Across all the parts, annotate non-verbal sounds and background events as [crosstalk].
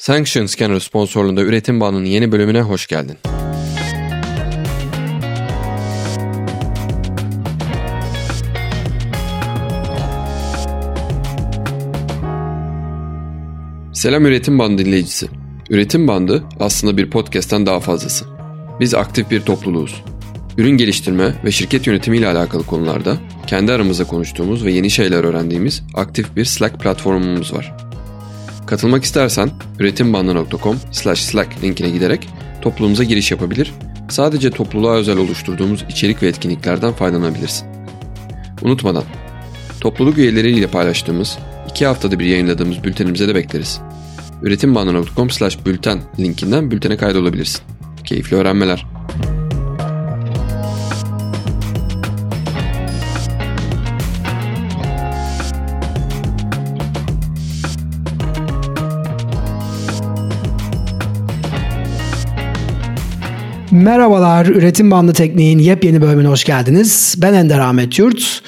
Sanction Scanner sponsorluğunda Üretim Banı'nın yeni bölümüne hoş geldin. Selam Üretim Bandı dinleyicisi. Üretim Bandı aslında bir podcast'ten daha fazlası. Biz aktif bir topluluğuz. Ürün geliştirme ve şirket yönetimi ile alakalı konularda kendi aramızda konuştuğumuz ve yeni şeyler öğrendiğimiz aktif bir Slack platformumuz var. Katılmak istersen üretimbandı.com slack linkine giderek topluluğumuza giriş yapabilir, sadece topluluğa özel oluşturduğumuz içerik ve etkinliklerden faydalanabilirsin. Unutmadan, topluluk üyeleriyle paylaştığımız, iki haftada bir yayınladığımız bültenimize de bekleriz. üretimbandı.com slash bülten linkinden bültene kaydolabilirsin. Keyifli öğrenmeler. Merhabalar, Üretim Bandı Tekniğin yepyeni bölümüne hoş geldiniz. Ben Ender Ahmet Yurt.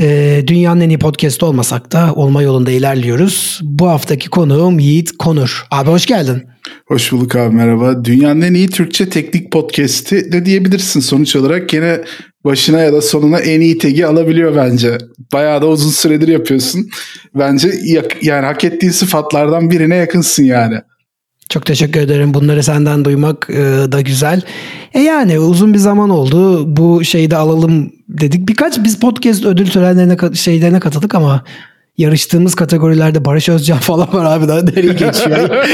Ee, dünyanın en iyi podcast olmasak da olma yolunda ilerliyoruz. Bu haftaki konuğum Yiğit Konur. Abi hoş geldin. Hoş bulduk abi merhaba. Dünyanın en iyi Türkçe teknik podcast'i de diyebilirsin sonuç olarak. Yine başına ya da sonuna en iyi tagi alabiliyor bence. Bayağı da uzun süredir yapıyorsun. Bence yani hak ettiğin sıfatlardan birine yakınsın yani. Çok teşekkür ederim. Bunları senden duymak e, da güzel. E yani uzun bir zaman oldu. Bu şeyi de alalım dedik. Birkaç biz podcast ödül törenlerine şeylerine katıldık ama yarıştığımız kategorilerde Barış Özcan [laughs] falan var abi daha nereye geçiyor. [laughs]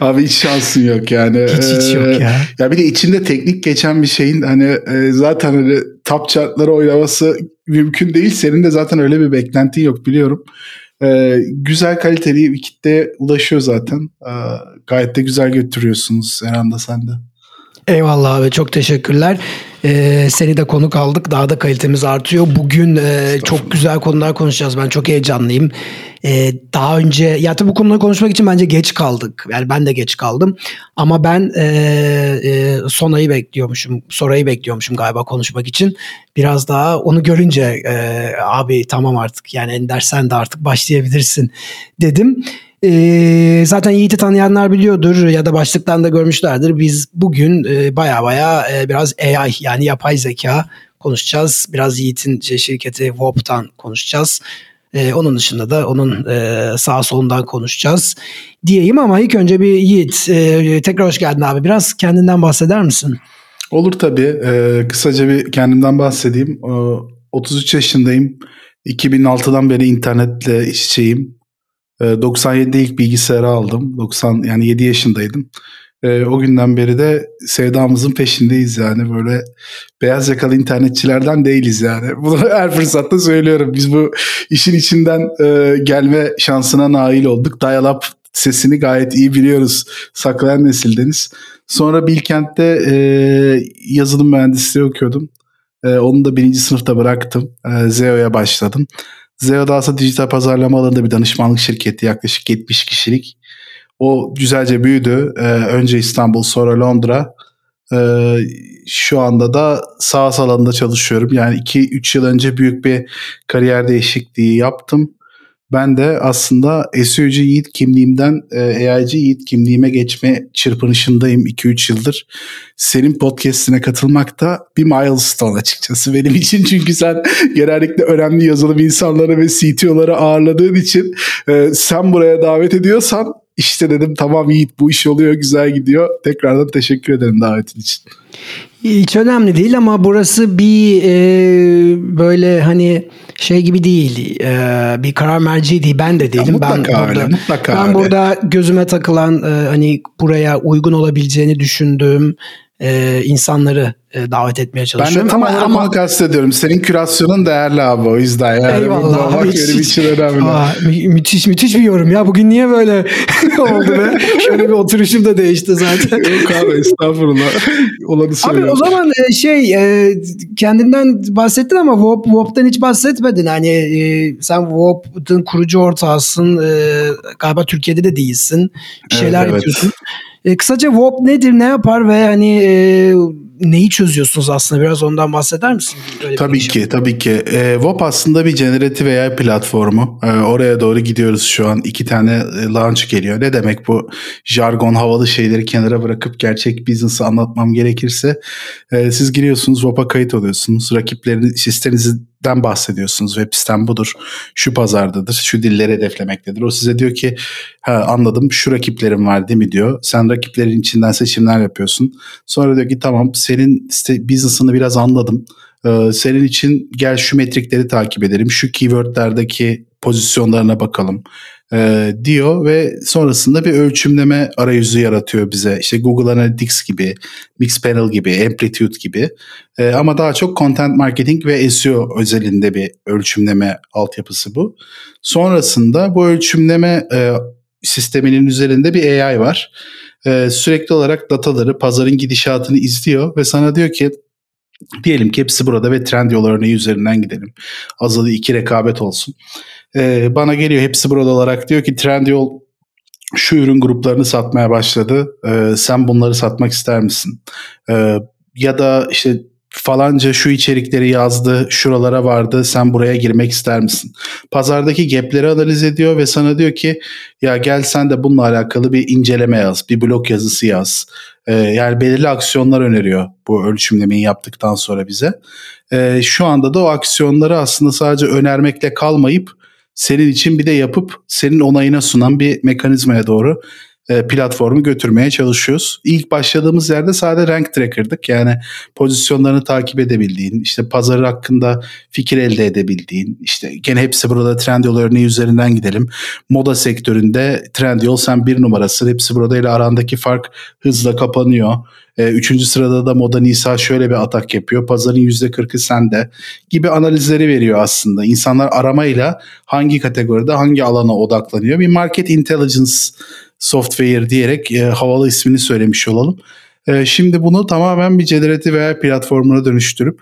abi hiç şansın yok yani. Hiç hiç yok ya. Ya bir de içinde teknik geçen bir şeyin hani e, zaten öyle top chartları oynaması mümkün değil. Senin de zaten öyle bir beklentin yok biliyorum. Ee, güzel kaliteli bir kitleye ulaşıyor zaten. Ee, gayet de güzel götürüyorsunuz Eren de sen de. Eyvallah abi çok teşekkürler. Ee, seni de konuk aldık. Daha da kalitemiz artıyor. Bugün e, çok güzel konular konuşacağız. Ben çok heyecanlıyım. Ee, daha önce ya tabii bu konuları konuşmak için bence geç kaldık. Yani ben de geç kaldım. Ama ben e, e, Sona'yı bekliyormuşum. Sora'yı bekliyormuşum galiba konuşmak için. Biraz daha onu görünce e, abi tamam artık yani Ender sen de artık başlayabilirsin dedim. E, zaten Yiğit'i tanıyanlar biliyordur ya da başlıktan da görmüşlerdir. Biz bugün e, baya baya e, biraz AI yani yapay zeka konuşacağız. Biraz Yiğit'in şey, şirketi WOP'tan konuşacağız. E, onun dışında da onun e, sağ solundan konuşacağız diyeyim ama ilk önce bir Yiğit e, tekrar hoş geldin abi. Biraz kendinden bahseder misin? Olur tabii. E, kısaca bir kendimden bahsedeyim. E, 33 yaşındayım. 2006'dan beri internetle iç. 97'de ee, ilk bilgisayarı aldım. 90 yani 7 yaşındaydım. E, o günden beri de sevdamızın peşindeyiz yani böyle beyaz yakalı internetçilerden değiliz yani. [laughs] Bunu her fırsatta söylüyorum. Biz bu işin içinden e, gelme şansına nail olduk. Dial-up sesini gayet iyi biliyoruz. Saklayan nesildeniz. Sonra Bilkent'te e, yazılım mühendisliği okuyordum. E, onu da birinci sınıfta bıraktım. E, Zeo'ya başladım. Zeodasa dijital pazarlama alanında bir danışmanlık şirketi yaklaşık 70 kişilik. O güzelce büyüdü. Ee, önce İstanbul sonra Londra. Ee, şu anda da SaaS alanında çalışıyorum. Yani 2-3 yıl önce büyük bir kariyer değişikliği yaptım. Ben de aslında SEO'cu Yiğit kimliğimden e, AI'ci Yiğit kimliğime geçme çırpınışındayım 2-3 yıldır. Senin podcastine katılmak da bir milestone açıkçası benim için. [laughs] Çünkü sen genellikle önemli yazılım insanları ve CTO'ları ağırladığın için e, sen buraya davet ediyorsan işte dedim tamam Yiğit bu iş oluyor güzel gidiyor. Tekrardan teşekkür ederim davetin için. Hiç önemli değil ama burası bir e, böyle hani şey gibi değil. E, bir karar merci değil. Ben de değilim. Ya mutlaka ben öyle, mutlaka ben öyle. burada gözüme takılan e, hani buraya uygun olabileceğini düşündüğüm e, insanları e, davet etmeye çalışıyorum. Ben de tam ama, ama onu kastediyorum. Senin kürasyonun değerli abi o yüzden. Yani Eyvallah abi. Hiç, hiç, için önemli. Aa, mü- müthiş müthiş bir yorum ya. Bugün niye böyle [laughs] oldu be? Şöyle bir oturuşum da değişti zaten. [laughs] Yok abi estağfurullah. Olanı söylüyorum. Abi o zaman e, şey e, kendinden bahsettin ama WOP, WOP'tan hiç bahsetmedin. Hani e, sen WOP'un kurucu ortağısın. E, galiba Türkiye'de de değilsin. Bir şeyler evet, yapıyorsun. Evet. E, kısaca WOP nedir, ne yapar ve hani e, neyi çözüyorsunuz aslında? Biraz ondan bahseder misin? Öyle tabii ki, tabii ki. E, WOP aslında bir generative AI platformu. E, oraya doğru gidiyoruz şu an. İki tane e, launch geliyor. Ne demek bu jargon, havalı şeyleri kenara bırakıp gerçek business'ı anlatmam gerekirse. E, siz giriyorsunuz, WOP'a kayıt oluyorsunuz. Rakiplerini, sistenizden bahsediyorsunuz. Web sitem budur, şu pazardadır, şu dilleri hedeflemektedir. O size diyor ki ha, anladım şu rakiplerim var değil mi diyor. Sen rakiplerin içinden seçimler yapıyorsun. Sonra diyor ki tamam senin işte business'ını biraz anladım. Ee, senin için gel şu metrikleri takip edelim. Şu keywordlerdeki pozisyonlarına bakalım e, diyor ve sonrasında bir ölçümleme arayüzü yaratıyor bize. İşte Google Analytics gibi, Mixpanel gibi, Amplitude gibi e, ama daha çok content marketing ve SEO özelinde bir ölçümleme altyapısı bu. Sonrasında bu ölçümleme e, sisteminin üzerinde bir AI var. E, sürekli olarak dataları, pazarın gidişatını izliyor ve sana diyor ki diyelim ki hepsi burada ve Trendyol örneği üzerinden gidelim. Azalı iki rekabet olsun. E, bana geliyor hepsi burada olarak diyor ki Trendyol şu ürün gruplarını satmaya başladı. E, sen bunları satmak ister misin? E, ya da işte falanca şu içerikleri yazdı, şuralara vardı, sen buraya girmek ister misin? Pazardaki gapleri analiz ediyor ve sana diyor ki ya gel sen de bununla alakalı bir inceleme yaz, bir blog yazısı yaz. Ee, yani belirli aksiyonlar öneriyor bu ölçümlemeyi yaptıktan sonra bize. Ee, şu anda da o aksiyonları aslında sadece önermekle kalmayıp senin için bir de yapıp senin onayına sunan bir mekanizmaya doğru platformu götürmeye çalışıyoruz. İlk başladığımız yerde sadece rank tracker'dık. Yani pozisyonlarını takip edebildiğin, işte pazarı hakkında fikir elde edebildiğin, işte gene hepsi burada Trendyol örneği üzerinden gidelim. Moda sektöründe Trendyol sen bir numarası, hepsi burada ile arandaki fark hızla kapanıyor. E, üçüncü sırada da Moda Nisa şöyle bir atak yapıyor. Pazarın yüzde kırkı sende gibi analizleri veriyor aslında. İnsanlar aramayla hangi kategoride hangi alana odaklanıyor. Bir market intelligence software diyerek e, havalı ismini söylemiş olalım. E, şimdi bunu tamamen bir generative AI platformuna dönüştürüp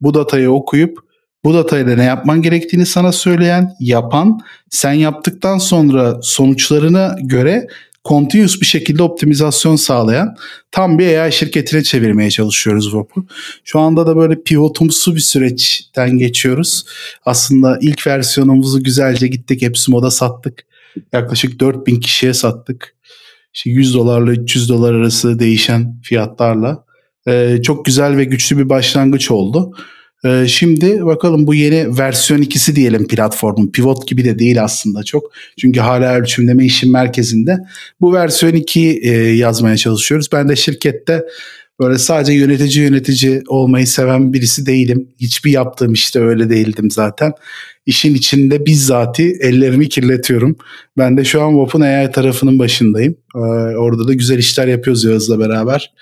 bu datayı okuyup bu datayla ne yapman gerektiğini sana söyleyen, yapan, sen yaptıktan sonra sonuçlarına göre continuous bir şekilde optimizasyon sağlayan tam bir AI şirketine çevirmeye çalışıyoruz VOP'u. Şu anda da böyle pivotumsu bir süreçten geçiyoruz. Aslında ilk versiyonumuzu güzelce gittik hepsi moda sattık. Yaklaşık 4000 kişiye sattık. İşte 100 dolarla 300 dolar arası değişen fiyatlarla. Ee, çok güzel ve güçlü bir başlangıç oldu. Ee, şimdi bakalım bu yeni versiyon ikisi diyelim platformun. Pivot gibi de değil aslında çok. Çünkü hala ölçümleme işin merkezinde. Bu versiyon 2'yi e, yazmaya çalışıyoruz. Ben de şirkette böyle sadece yönetici yönetici olmayı seven birisi değilim. Hiçbir yaptığım işte öyle değildim zaten işin içinde bizzati ellerimi kirletiyorum. Ben de şu an Vop'un AI tarafının başındayım. Ee, orada da güzel işler yapıyoruz Yağız'la beraber.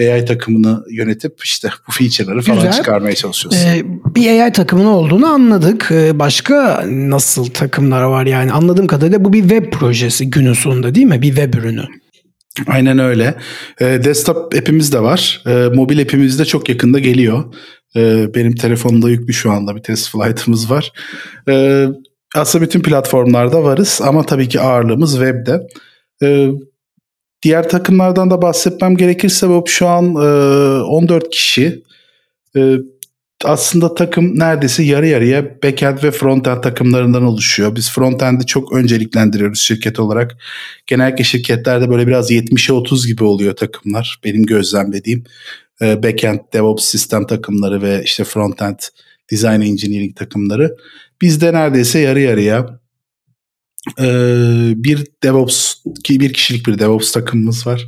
AI takımını yönetip işte bu feature'ları falan Güzel. çıkarmaya çalışıyoruz. Ee, bir AI takımının olduğunu anladık. Ee, başka nasıl takımlar var yani? Anladığım kadarıyla bu bir web projesi günün sonunda değil mi? Bir web ürünü. Aynen öyle. E, desktop app'imiz de var. E, mobil app'imiz de çok yakında geliyor. E, benim telefonumda yüklü şu anda bir test flight'ımız var. E, aslında bütün platformlarda varız ama tabii ki ağırlığımız webde. E, diğer takımlardan da bahsetmem gerekirse Bob şu an e, 14 kişi. E, aslında takım neredeyse yarı yarıya backend ve frontend takımlarından oluşuyor. Biz frontend'i çok önceliklendiriyoruz şirket olarak. Genellikle şirketlerde böyle biraz 70'e 30 gibi oluyor takımlar benim gözlemlediğim. Ee, backend DevOps sistem takımları ve işte frontend design engineering takımları. Bizde neredeyse yarı yarıya ee, bir DevOps bir kişilik bir DevOps takımımız var.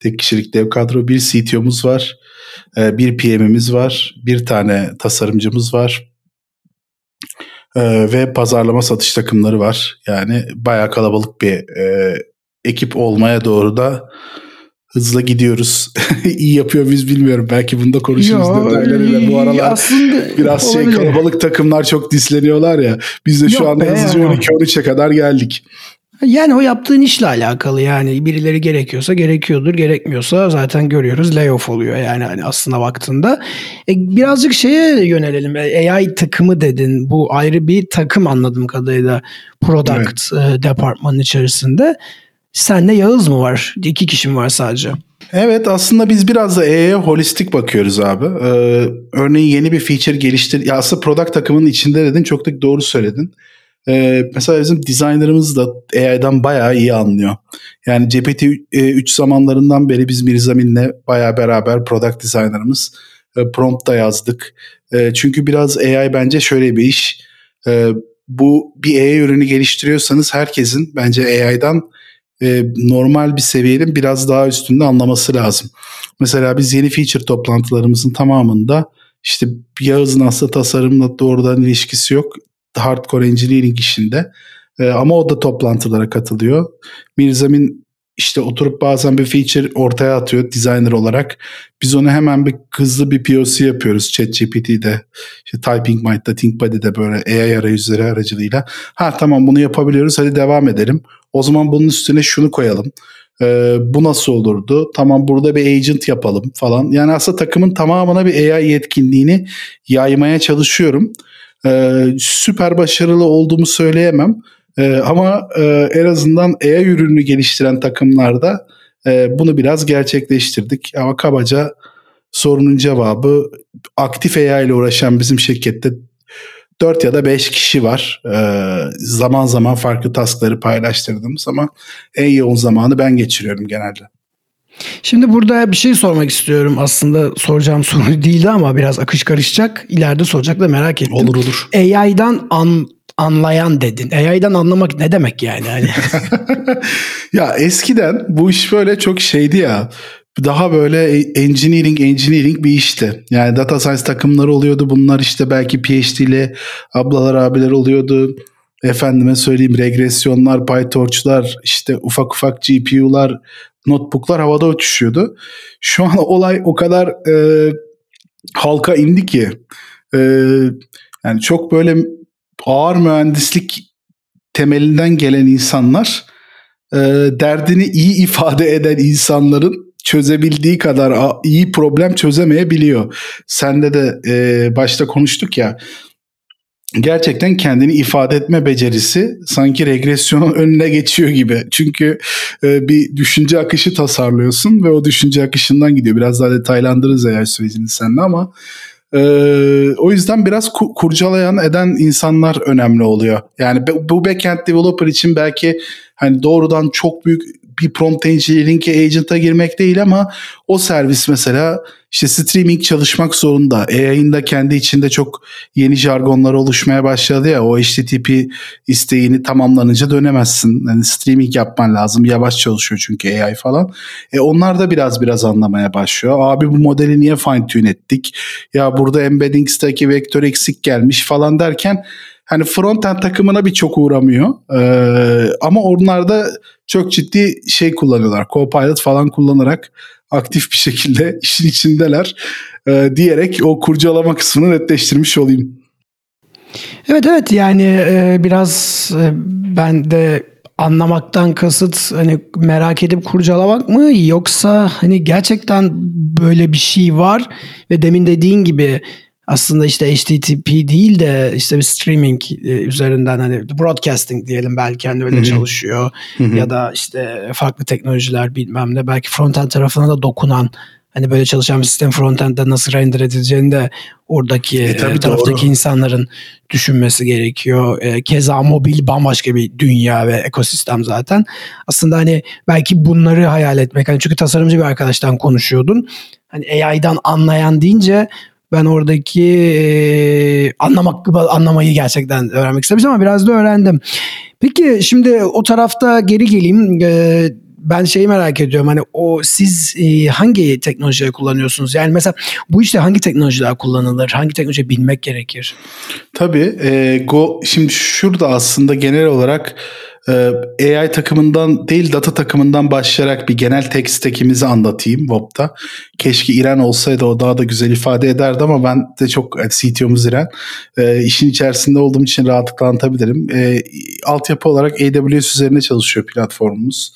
Tek kişilik dev kadro, bir CTO'muz var, ee, bir PM'imiz var, bir tane tasarımcımız var. ve pazarlama satış takımları var. Yani bayağı kalabalık bir e, ekip olmaya doğru da hızla gidiyoruz. [laughs] İyi yapıyor biz bilmiyorum. Belki bunda konuşuruz detaylarıyla. Bu aralar aslında biraz şey kalabalık takımlar çok disleniyorlar ya. Biz de Yok şu anda hızlıca 12-13'e kadar geldik. Yani o yaptığın işle alakalı yani birileri gerekiyorsa gerekiyordur gerekmiyorsa zaten görüyoruz layoff oluyor yani hani aslında baktığında. E, birazcık şeye yönelelim e, AI takımı dedin bu ayrı bir takım anladığım kadarıyla product evet. e, departmanın içerisinde. Senle Yağız mı var? İki kişi mi var sadece? Evet aslında biz biraz da AI'ye holistik bakıyoruz abi. Ee, örneğin yeni bir feature geliştir. Ya aslında product takımının içinde dedin çok da doğru söyledin. Ee, mesela bizim designerımız da AI'dan bayağı iyi anlıyor. Yani GPT-3 zamanlarından beri biz Mirzamin'le bayağı beraber product designerımız e, prompt da yazdık. E, çünkü biraz AI bence şöyle bir iş. E, bu bir AI ürünü geliştiriyorsanız herkesin bence AI'dan e, normal bir seviyenin biraz daha üstünde anlaması lazım. Mesela biz yeni feature toplantılarımızın tamamında işte Yağız'ın aslında tasarımla doğrudan ilişkisi yok. Hardcore engineering işinde. E, ama o da toplantılara katılıyor. Mirzamin işte oturup bazen bir feature ortaya atıyor designer olarak. Biz onu hemen bir hızlı bir POC yapıyoruz ChatGPT'de. İşte Typing Mind'da, ThinkBuddy'de böyle AI arayüzleri aracılığıyla. Ha tamam bunu yapabiliyoruz hadi devam edelim. O zaman bunun üstüne şunu koyalım. Ee, bu nasıl olurdu? Tamam burada bir agent yapalım falan. Yani aslında takımın tamamına bir AI yetkinliğini yaymaya çalışıyorum. Ee, süper başarılı olduğumu söyleyemem. Ee, ama e, en azından AI ürünü geliştiren takımlarda e, bunu biraz gerçekleştirdik. Ama kabaca sorunun cevabı aktif AI ile uğraşan bizim şirkette 4 ya da 5 kişi var. Ee, zaman zaman farklı taskları paylaştırdığımız ama en yoğun zamanı ben geçiriyorum genelde. Şimdi burada bir şey sormak istiyorum. Aslında soracağım soru [laughs] değildi ama biraz akış karışacak. İleride soracak da merak ettim. Olur olur. AI'dan an, anlayan dedin. AI'dan anlamak ne demek yani? yani? [laughs] [laughs] ya eskiden bu iş böyle çok şeydi ya daha böyle engineering engineering bir işti. Yani data science takımları oluyordu. Bunlar işte belki PhD'li ablalar abiler oluyordu. Efendime söyleyeyim regresyonlar, PyTorch'lar, işte ufak ufak GPU'lar, notebook'lar havada uçuşuyordu. Şu an olay o kadar e, halka indi ki e, yani çok böyle ağır mühendislik temelinden gelen insanlar e, derdini iyi ifade eden insanların çözebildiği kadar iyi problem çözemeyebiliyor. Sende de e, başta konuştuk ya gerçekten kendini ifade etme becerisi sanki regresyonun önüne geçiyor gibi. Çünkü e, bir düşünce akışı tasarlıyorsun ve o düşünce akışından gidiyor. Biraz daha detaylandırırız eğer sürecini seninle ama e, o yüzden biraz ku- kurcalayan eden insanlar önemli oluyor. Yani bu backend developer için belki hani doğrudan çok büyük bir prompt engineering agent'a girmek değil ama o servis mesela işte streaming çalışmak zorunda. AI'ın da kendi içinde çok yeni jargonlar oluşmaya başladı ya o HTTP isteğini tamamlanınca dönemezsin. Yani streaming yapman lazım. Yavaş çalışıyor çünkü AI falan. E onlar da biraz biraz anlamaya başlıyor. Abi bu modeli niye fine tune ettik? Ya burada embeddings'taki vektör eksik gelmiş falan derken hani frontend takımına bir çok uğramıyor. Ee, ama onlarda çok ciddi şey kullanıyorlar. Copilot falan kullanarak aktif bir şekilde [laughs] işin içindeler e, diyerek o kurcalama kısmını netleştirmiş olayım. Evet evet yani e, biraz e, ben de anlamaktan kasıt hani merak edip kurcalamak mı yoksa hani gerçekten böyle bir şey var ve demin dediğin gibi aslında işte HTTP değil de işte bir streaming e, üzerinden hani broadcasting diyelim belki hani öyle Hı-hı. çalışıyor Hı-hı. ya da işte farklı teknolojiler bilmem ne belki frontend tarafına da dokunan hani böyle çalışan bir sistem frontend'de nasıl render edileceğini de oradaki e, taraftaki doğru. insanların düşünmesi gerekiyor. E, keza mobil bambaşka bir dünya ve ekosistem zaten. Aslında hani belki bunları hayal etmek. Hani çünkü tasarımcı bir arkadaştan konuşuyordun. Hani AI'dan anlayan deyince ben oradaki e, anlamak anlamayı gerçekten öğrenmek istemiştim ama biraz da öğrendim. Peki şimdi o tarafta geri geleyim. E, ben şeyi merak ediyorum hani o siz e, hangi teknolojileri kullanıyorsunuz? Yani mesela bu işte hangi teknolojiler kullanılır? Hangi teknoloji bilmek gerekir? Tabii. E, Go şimdi şurada aslında genel olarak ee, AI takımından değil data takımından başlayarak bir genel tek stack'imizi anlatayım WOP'ta. Keşke İren olsaydı o daha da güzel ifade ederdi ama ben de çok CTO'muz İren. E, işin içerisinde olduğum için rahatlıkla anlatabilirim. E, altyapı olarak AWS üzerine çalışıyor platformumuz.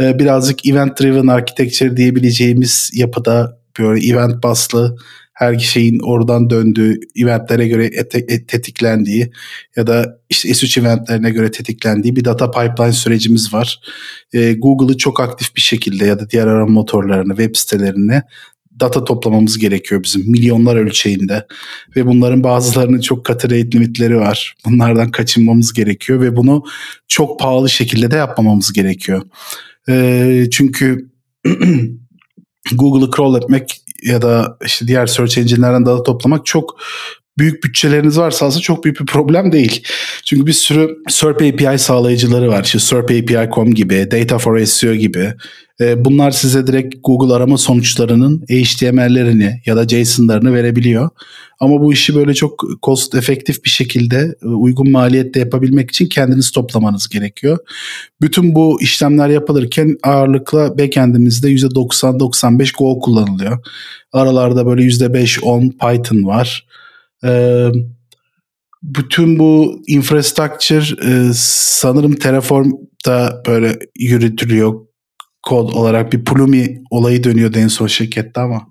E, birazcık event driven architecture diyebileceğimiz yapıda böyle event baslı her şeyin oradan döndüğü, eventlere göre ete, tetiklendiği ya da işte S3 eventlerine göre tetiklendiği bir data pipeline sürecimiz var. E, Google'ı çok aktif bir şekilde ya da diğer arama motorlarını, web sitelerini data toplamamız gerekiyor bizim milyonlar ölçeğinde ve bunların bazılarının çok katı rate limitleri var. Bunlardan kaçınmamız gerekiyor ve bunu çok pahalı şekilde de yapmamamız gerekiyor. E, çünkü [clears throat] Google'ı crawl etmek ya da işte diğer search engine'lerden data toplamak çok büyük bütçeleriniz varsa aslında çok büyük bir problem değil. Çünkü bir sürü SERP API sağlayıcıları var. İşte SERP gibi, Data for SEO gibi. E, bunlar size direkt Google arama sonuçlarının HTML'lerini ya da JSON'larını verebiliyor. Ama bu işi böyle çok cost efektif bir şekilde e, uygun maliyette yapabilmek için kendiniz toplamanız gerekiyor. Bütün bu işlemler yapılırken ağırlıkla backend'imizde %90-95 Go kullanılıyor. Aralarda böyle %5-10 Python var. Ee, bütün bu infrastructure e, sanırım Terraform'da böyle yürütülüyor kod olarak bir Plumi olayı dönüyor en son şirkette ama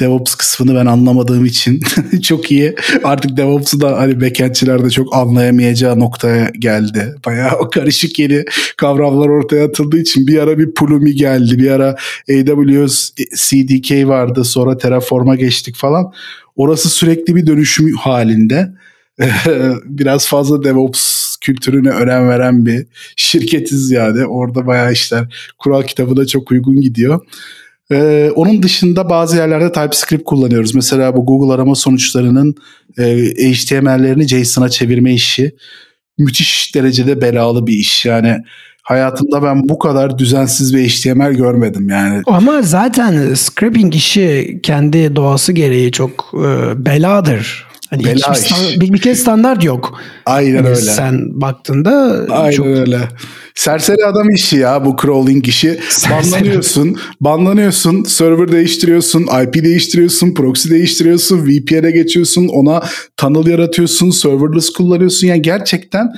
DevOps kısmını ben anlamadığım için [laughs] çok iyi. Artık DevOps'u da hani backendçiler de çok anlayamayacağı noktaya geldi. Bayağı o karışık yeni kavramlar ortaya atıldığı için bir ara bir Plumi geldi. Bir ara AWS CDK vardı. Sonra Terraform'a geçtik falan. Orası sürekli bir dönüşüm halinde. [laughs] Biraz fazla DevOps kültürüne önem veren bir şirketiz yani. Orada bayağı işler kural kitabına çok uygun gidiyor. Ee, onun dışında bazı yerlerde TypeScript kullanıyoruz. Mesela bu Google arama sonuçlarının e, HTML'lerini JSON'a çevirme işi müthiş derecede belalı bir iş. Yani hayatımda ben bu kadar düzensiz bir HTML görmedim yani. Ama zaten scraping işi kendi doğası gereği çok e, beladır. Hani Bela stand, bir, bir kez standart yok. Aynen hani öyle. Sen baktığında Aynen çok... öyle. Serseri adam işi ya bu crawling işi. Serseri. Banlanıyorsun, banlanıyorsun, server değiştiriyorsun, IP değiştiriyorsun, proxy değiştiriyorsun, VPN'e geçiyorsun, ona tunnel yaratıyorsun, serverless kullanıyorsun. Yani gerçekten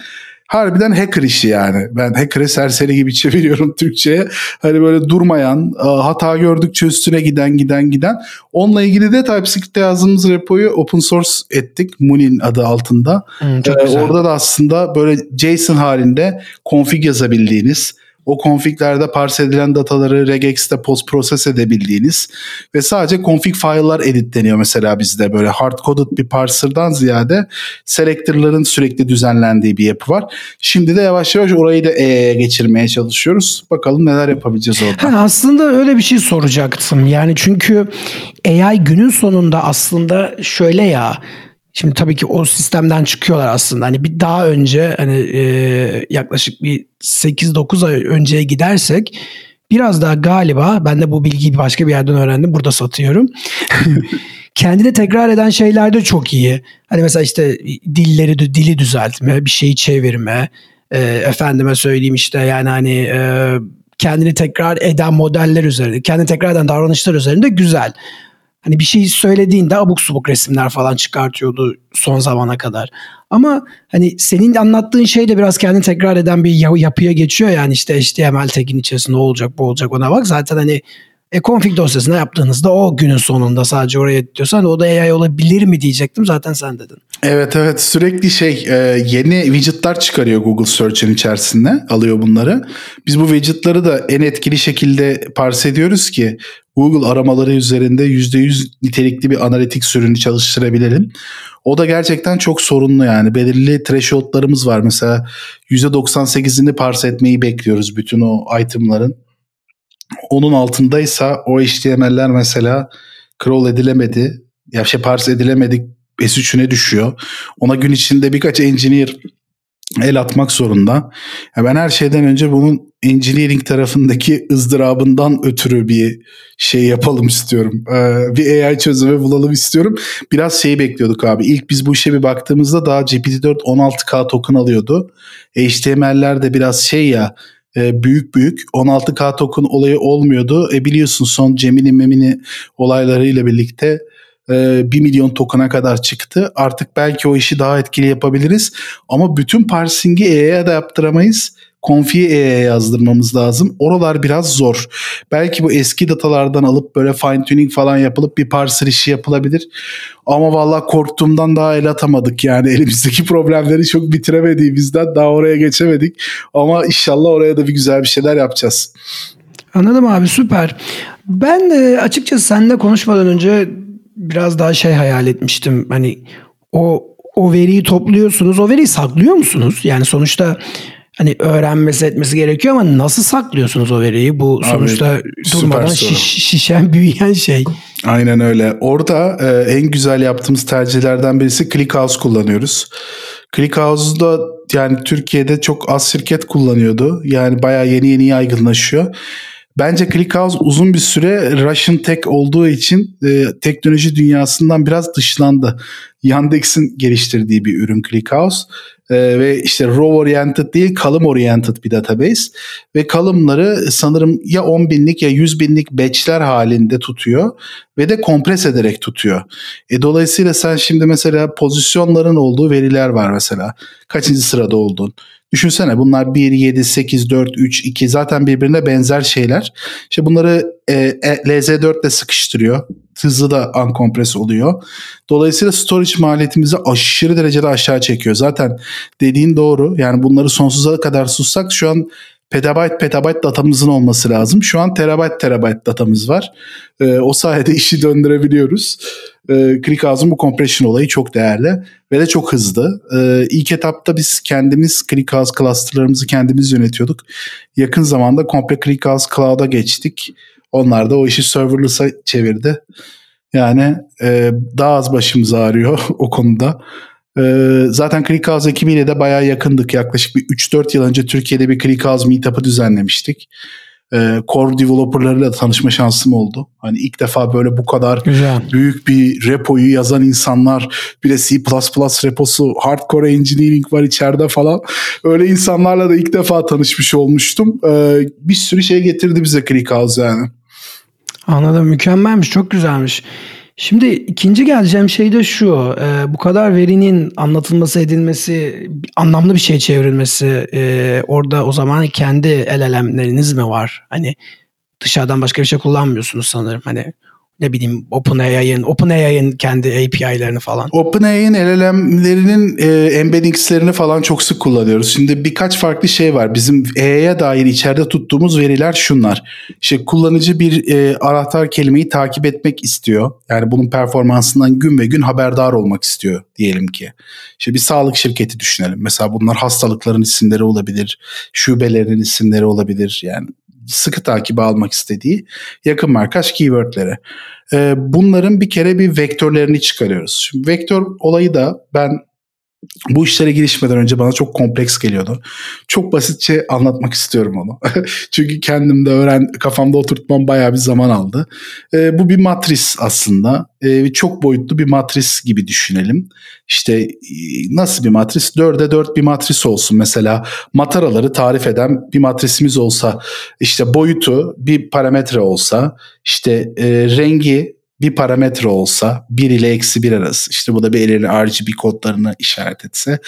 harbiden hacker işi yani. Ben hacker'ı serseri gibi [laughs] çeviriyorum Türkçe'ye. Hani böyle durmayan, hata gördükçe üstüne giden giden giden. Onunla ilgili de TypeScript'te yazdığımız repoyu open source ettik. Munin adı altında. Hmm, çok ee, güzel. Orada da aslında böyle JSON halinde config yazabildiğiniz, o konfiglerde parse edilen dataları regex'te post proses edebildiğiniz ve sadece config file'lar editleniyor mesela bizde böyle hard coded bir parser'dan ziyade selector'ların sürekli düzenlendiği bir yapı var. Şimdi de yavaş yavaş orayı da E'ye geçirmeye çalışıyoruz. Bakalım neler yapabileceğiz orada. Ha, aslında öyle bir şey soracaktım. Yani çünkü AI günün sonunda aslında şöyle ya Şimdi tabii ki o sistemden çıkıyorlar aslında. Hani bir daha önce hani e, yaklaşık bir 8-9 ay önceye gidersek biraz daha galiba ben de bu bilgiyi başka bir yerden öğrendim. Burada satıyorum. [laughs] Kendini tekrar eden şeyler de çok iyi. Hani mesela işte dilleri dili düzeltme, bir şeyi çevirme, e, efendime söyleyeyim işte yani hani e, kendini tekrar eden modeller üzerinde, kendini tekrar eden davranışlar üzerinde güzel. Hani bir şey söylediğinde abuk subuk resimler falan çıkartıyordu son zamana kadar. Ama hani senin anlattığın şey de biraz kendini tekrar eden bir yapıya geçiyor yani işte HTML tagin içerisinde olacak bu olacak ona bak. Zaten hani e, config dosyasına yaptığınızda o günün sonunda sadece oraya diyorsan o da AI olabilir mi diyecektim zaten sen dedin. Evet evet sürekli şey e, yeni widgetlar çıkarıyor Google Search'in içerisinde alıyor bunları. Biz bu widgetları da en etkili şekilde parse ediyoruz ki Google aramaları üzerinde %100 nitelikli bir analitik sürünü çalıştırabilelim. O da gerçekten çok sorunlu yani. Belirli thresholdlarımız var. Mesela %98'ini parse etmeyi bekliyoruz bütün o itemların. Onun altındaysa o HTML'ler mesela crawl edilemedi. Ya şey parse edilemedi S3'üne düşüyor. Ona gün içinde birkaç engineer el atmak zorunda. Ya ben her şeyden önce bunun engineering tarafındaki ızdırabından ötürü bir şey yapalım istiyorum. Ee, bir AI çözümü bulalım istiyorum. Biraz şeyi bekliyorduk abi. İlk biz bu işe bir baktığımızda daha GPT-4 16K token alıyordu. HTML'ler de biraz şey ya e, büyük büyük 16K token olayı olmuyordu. E biliyorsun son Gemini Memini olaylarıyla birlikte 1 e, milyon token'a kadar çıktı. Artık belki o işi daha etkili yapabiliriz. Ama bütün parsing'i AI'ye de yaptıramayız. Confi'ye yazdırmamız lazım. Oralar biraz zor. Belki bu eski datalardan alıp böyle fine tuning falan yapılıp bir parser işi yapılabilir. Ama valla korktuğumdan daha el atamadık yani [laughs] elimizdeki problemleri çok bitiremediğimizden daha oraya geçemedik. Ama inşallah oraya da bir güzel bir şeyler yapacağız. Anladım abi süper. Ben de açıkçası seninle konuşmadan önce biraz daha şey hayal etmiştim. Hani o o veriyi topluyorsunuz. O veriyi saklıyor musunuz? Yani sonuçta hani öğrenmesi etmesi gerekiyor ama nasıl saklıyorsunuz o veriyi? Bu Abi, sonuçta durmadan şiş, şişen [laughs] büyüyen şey. Aynen öyle. Orada e, en güzel yaptığımız tercihlerden birisi ClickHouse kullanıyoruz. ClickHouse'da yani Türkiye'de çok az şirket kullanıyordu. Yani bayağı yeni yeni yaygınlaşıyor. Bence ClickHouse uzun bir süre Russian Tech olduğu için e, teknoloji dünyasından biraz dışlandı. Yandex'in geliştirdiği bir ürün ClickHouse e, ve işte row oriented değil column oriented bir database ve column'ları sanırım ya 10 binlik ya 100 binlik batch'ler halinde tutuyor ve de kompres ederek tutuyor. E, dolayısıyla sen şimdi mesela pozisyonların olduğu veriler var mesela. Kaçıncı sırada oldun? Düşünsene bunlar 1, 7, 8, 4, 3, 2 zaten birbirine benzer şeyler. İşte bunları e, e, LZ4 ile sıkıştırıyor. Hızlı da unkompres oluyor. Dolayısıyla storage maliyetimizi aşırı derecede aşağı çekiyor. Zaten dediğin doğru. Yani bunları sonsuza kadar sussak şu an petabyte petabyte datamızın olması lazım. Şu an terabyte terabyte datamız var. E, o sayede [laughs] işi döndürebiliyoruz. E, ClickHouse'un bu compression olayı çok değerli ve de çok hızlı. E, ilk etapta biz kendimiz ClickHouse clusterlarımızı kendimiz yönetiyorduk. Yakın zamanda komple ClickHouse Cloud'a geçtik. Onlar da o işi serverless'a çevirdi. Yani e, daha az başımız ağrıyor [laughs] o konuda. Ee, zaten ClickHouse ekibiyle de bayağı yakındık. Yaklaşık bir 3-4 yıl önce Türkiye'de bir ClickHouse meetup'ı düzenlemiştik. Ee, core developerlarıyla tanışma şansım oldu. Hani ilk defa böyle bu kadar Güzel. büyük bir repoyu yazan insanlar bir de C++ reposu hardcore engineering var içeride falan. Öyle insanlarla da ilk defa tanışmış olmuştum. Ee, bir sürü şey getirdi bize ClickHouse yani. Anladım mükemmelmiş çok güzelmiş. Şimdi ikinci geleceğim şey de şu. E, bu kadar verinin anlatılması, edilmesi, anlamlı bir şey çevrilmesi. E, orada o zaman kendi LLM'leriniz mi var? Hani dışarıdan başka bir şey kullanmıyorsunuz sanırım. Hani ne bileyim OpenAI'ın OpenAI'ın kendi API'lerini falan. OpenAI'ın LLM'lerinin e, embeddings'lerini falan çok sık kullanıyoruz. Şimdi birkaç farklı şey var. Bizim AI'ye dair içeride tuttuğumuz veriler şunlar. İşte kullanıcı bir e, anahtar kelimeyi takip etmek istiyor. Yani bunun performansından gün ve gün haberdar olmak istiyor diyelim ki. İşte bir sağlık şirketi düşünelim. Mesela bunlar hastalıkların isimleri olabilir, şubelerin isimleri olabilir. Yani sıkı takibi almak istediği yakın markaj keywordleri. Ee, bunların bir kere bir vektörlerini çıkarıyoruz. Şimdi vektör olayı da ben bu işlere girişmeden önce bana çok kompleks geliyordu. Çok basitçe anlatmak istiyorum onu. [laughs] Çünkü kendim de öğren kafamda oturtmam bayağı bir zaman aldı. E, bu bir matris aslında. E, çok boyutlu bir matris gibi düşünelim. İşte e, nasıl bir matris? 4'e 4 bir matris olsun mesela. Mataraları tarif eden bir matrisimiz olsa, işte boyutu bir parametre olsa, işte e, rengi bir parametre olsa 1 ile eksi 1 arası işte bu da belirli RGB kodlarını işaret etse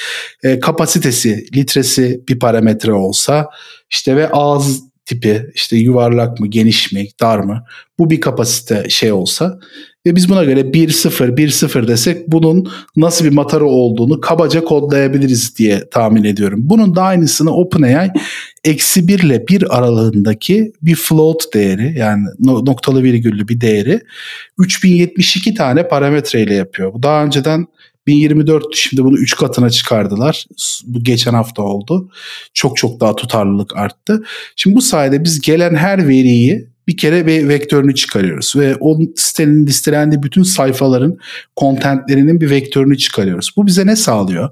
e, kapasitesi litresi bir parametre olsa işte ve ağız tipi işte yuvarlak mı geniş mi dar mı bu bir kapasite şey olsa ve biz buna göre 1-0 1-0 desek bunun nasıl bir matara olduğunu kabaca kodlayabiliriz diye tahmin ediyorum. Bunun da aynısını OpenAI eksi 1 ile 1 aralığındaki bir float değeri yani noktalı virgüllü bir değeri 3072 tane parametre ile yapıyor. Bu daha önceden 1024 şimdi bunu 3 katına çıkardılar. Bu geçen hafta oldu. Çok çok daha tutarlılık arttı. Şimdi bu sayede biz gelen her veriyi bir kere bir vektörünü çıkarıyoruz ve o sitenin listelendiği bütün sayfaların kontentlerinin bir vektörünü çıkarıyoruz. Bu bize ne sağlıyor?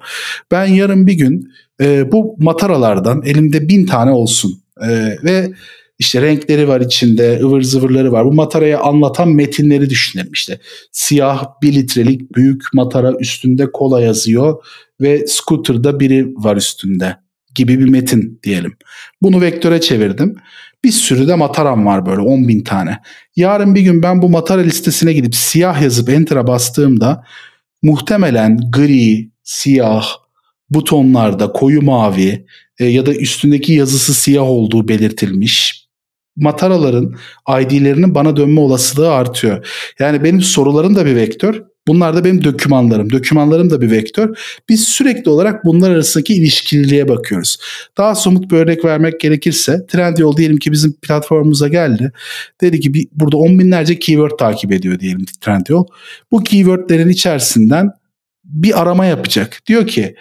Ben yarın bir gün e, bu mataralardan elimde bin tane olsun e, ve işte renkleri var içinde, ıvır zıvırları var. Bu matarayı anlatan metinleri düşünelim işte. Siyah bir litrelik büyük matara üstünde kola yazıyor ve scooter'da biri var üstünde gibi bir metin diyelim. Bunu vektöre çevirdim. Bir sürü de mataram var böyle 10 bin tane. Yarın bir gün ben bu matara listesine gidip siyah yazıp enter'a bastığımda muhtemelen gri, siyah, butonlarda koyu mavi e, ya da üstündeki yazısı siyah olduğu belirtilmiş mataraların ID'lerinin bana dönme olasılığı artıyor. Yani benim sorularım da bir vektör. Bunlar da benim dokümanlarım. Dokümanlarım da bir vektör. Biz sürekli olarak bunlar arasındaki ilişkililiğe bakıyoruz. Daha somut bir örnek vermek gerekirse Trendyol diyelim ki bizim platformumuza geldi. Dedi ki bir, burada on binlerce keyword takip ediyor diyelim Trendyol. Bu keywordlerin içerisinden bir arama yapacak. Diyor ki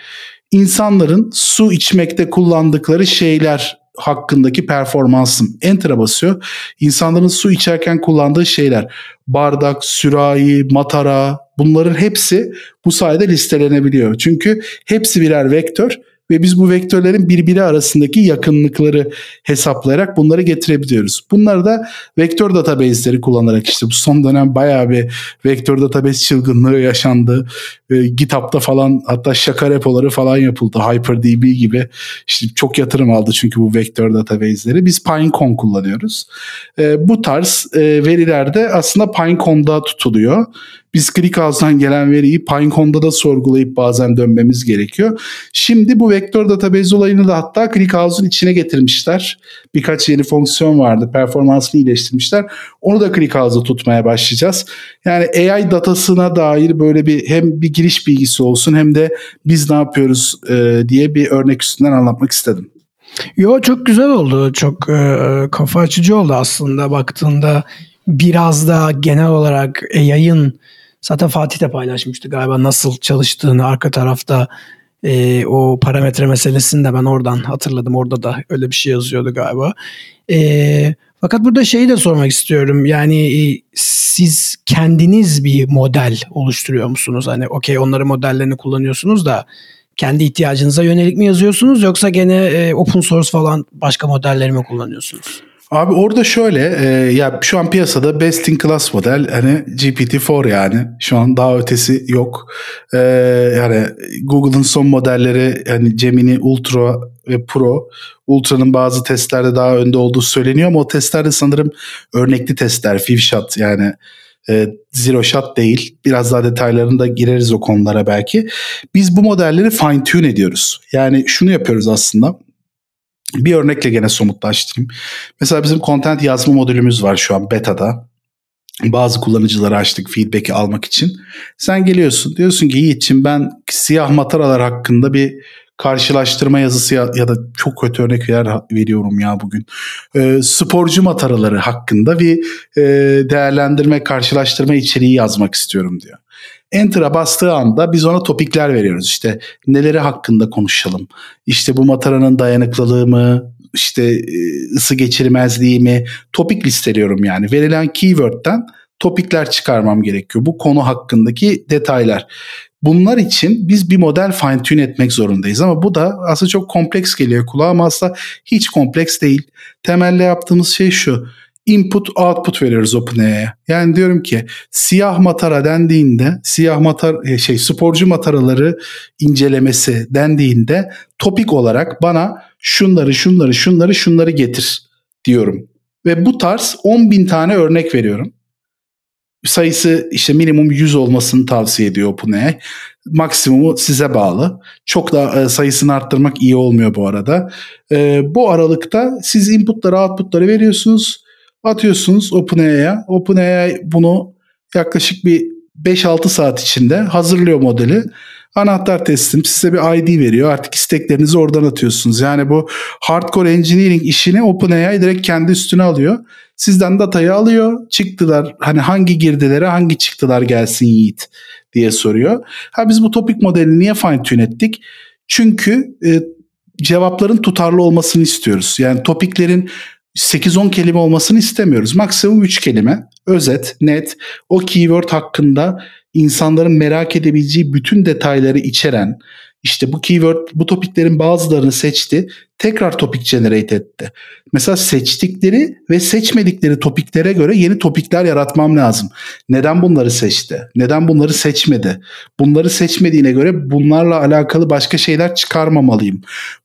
insanların su içmekte kullandıkları şeyler hakkındaki performansım. Enter'a basıyor. İnsanların su içerken kullandığı şeyler. Bardak, sürahi, matara bunların hepsi bu sayede listelenebiliyor. Çünkü hepsi birer vektör ve biz bu vektörlerin birbiri arasındaki yakınlıkları hesaplayarak bunları getirebiliyoruz. Bunları da vektör database'leri kullanarak işte bu son dönem bayağı bir vektör database çılgınlığı yaşandı. E, GitHub'da falan hatta şaka repoları falan yapıldı. HyperDB gibi. İşte çok yatırım aldı çünkü bu vektör database'leri. Biz Pinecone kullanıyoruz. E, bu tarz e, verilerde aslında Pinecone'da tutuluyor. Biz ClickHouse'dan gelen veriyi Pinecone'da da sorgulayıp bazen dönmemiz gerekiyor. Şimdi bu vektör database olayını da hatta ClickHouse'un içine getirmişler. Birkaç yeni fonksiyon vardı. Performansını iyileştirmişler. Onu da ClickHouse'da tutmaya başlayacağız. Yani AI datasına dair böyle bir hem bir giriş bilgisi olsun hem de biz ne yapıyoruz e, diye bir örnek üstünden anlatmak istedim. Yo çok güzel oldu. Çok e, kafa açıcı oldu aslında baktığında biraz da genel olarak yayın zaten Fatih de paylaşmıştı galiba nasıl çalıştığını arka tarafta e, o parametre meselesini de ben oradan hatırladım. Orada da öyle bir şey yazıyordu galiba. E, fakat burada şeyi de sormak istiyorum. Yani e, siz kendiniz bir model oluşturuyor musunuz? Hani okey onların modellerini kullanıyorsunuz da kendi ihtiyacınıza yönelik mi yazıyorsunuz yoksa gene e, open source falan başka modelleri mi kullanıyorsunuz? Abi orada şöyle e, ya şu an piyasada best in class model hani GPT-4 yani şu an daha ötesi yok. E, yani Google'ın son modelleri hani Gemini Ultra ve Pro Ultra'nın bazı testlerde daha önde olduğu söyleniyor ama o testlerde sanırım örnekli testler, few shot yani e, zero shot değil. Biraz daha detaylarını da gireriz o konulara belki. Biz bu modelleri fine tune ediyoruz. Yani şunu yapıyoruz aslında. Bir örnekle gene somutlaştırayım. Mesela bizim content yazma modülümüz var şu an beta'da. Bazı kullanıcıları açtık feedback'i almak için. Sen geliyorsun diyorsun ki Yiğit'ciğim ben siyah mataralar hakkında bir karşılaştırma yazısı ya, ya da çok kötü örnekler veriyorum ya bugün. E, sporcu mataraları hakkında bir e, değerlendirme, karşılaştırma içeriği yazmak istiyorum diyor. Enter'a bastığı anda biz ona topikler veriyoruz. İşte neleri hakkında konuşalım. İşte bu mataranın dayanıklılığı mı, işte e, ısı geçirmezliği mi topik listeliyorum yani. Verilen keyword'den topikler çıkarmam gerekiyor. Bu konu hakkındaki detaylar. Bunlar için biz bir model fine tune etmek zorundayız ama bu da aslında çok kompleks geliyor kulağa ama aslında hiç kompleks değil. Temelde yaptığımız şey şu input output veriyoruz OpenAI'ye. Yani diyorum ki siyah matara dendiğinde siyah matar e, şey sporcu mataraları incelemesi dendiğinde topik olarak bana şunları şunları şunları şunları getir diyorum. Ve bu tarz 10 bin tane örnek veriyorum. Sayısı işte minimum 100 olmasını tavsiye ediyor OpenAI. Maksimumu size bağlı. Çok da e, sayısını arttırmak iyi olmuyor bu arada. E, bu aralıkta siz inputları outputları veriyorsunuz atıyorsunuz OpenAI'ya. OpenAI bunu yaklaşık bir 5-6 saat içinde hazırlıyor modeli. Anahtar teslim size bir ID veriyor. Artık isteklerinizi oradan atıyorsunuz. Yani bu hardcore engineering işini OpenAI direkt kendi üstüne alıyor. Sizden datayı alıyor. Çıktılar hani hangi girdilere hangi çıktılar gelsin Yiğit diye soruyor. Ha biz bu topik modelini niye fine tune ettik? Çünkü e, cevapların tutarlı olmasını istiyoruz. Yani topiklerin 8-10 kelime olmasını istemiyoruz. Maksimum 3 kelime. Özet, net, o keyword hakkında insanların merak edebileceği bütün detayları içeren işte bu keyword bu topiklerin bazılarını seçti. Tekrar topik generate etti. Mesela seçtikleri ve seçmedikleri topiklere göre yeni topikler yaratmam lazım. Neden bunları seçti? Neden bunları seçmedi? Bunları seçmediğine göre bunlarla alakalı başka şeyler çıkarmamalıyım.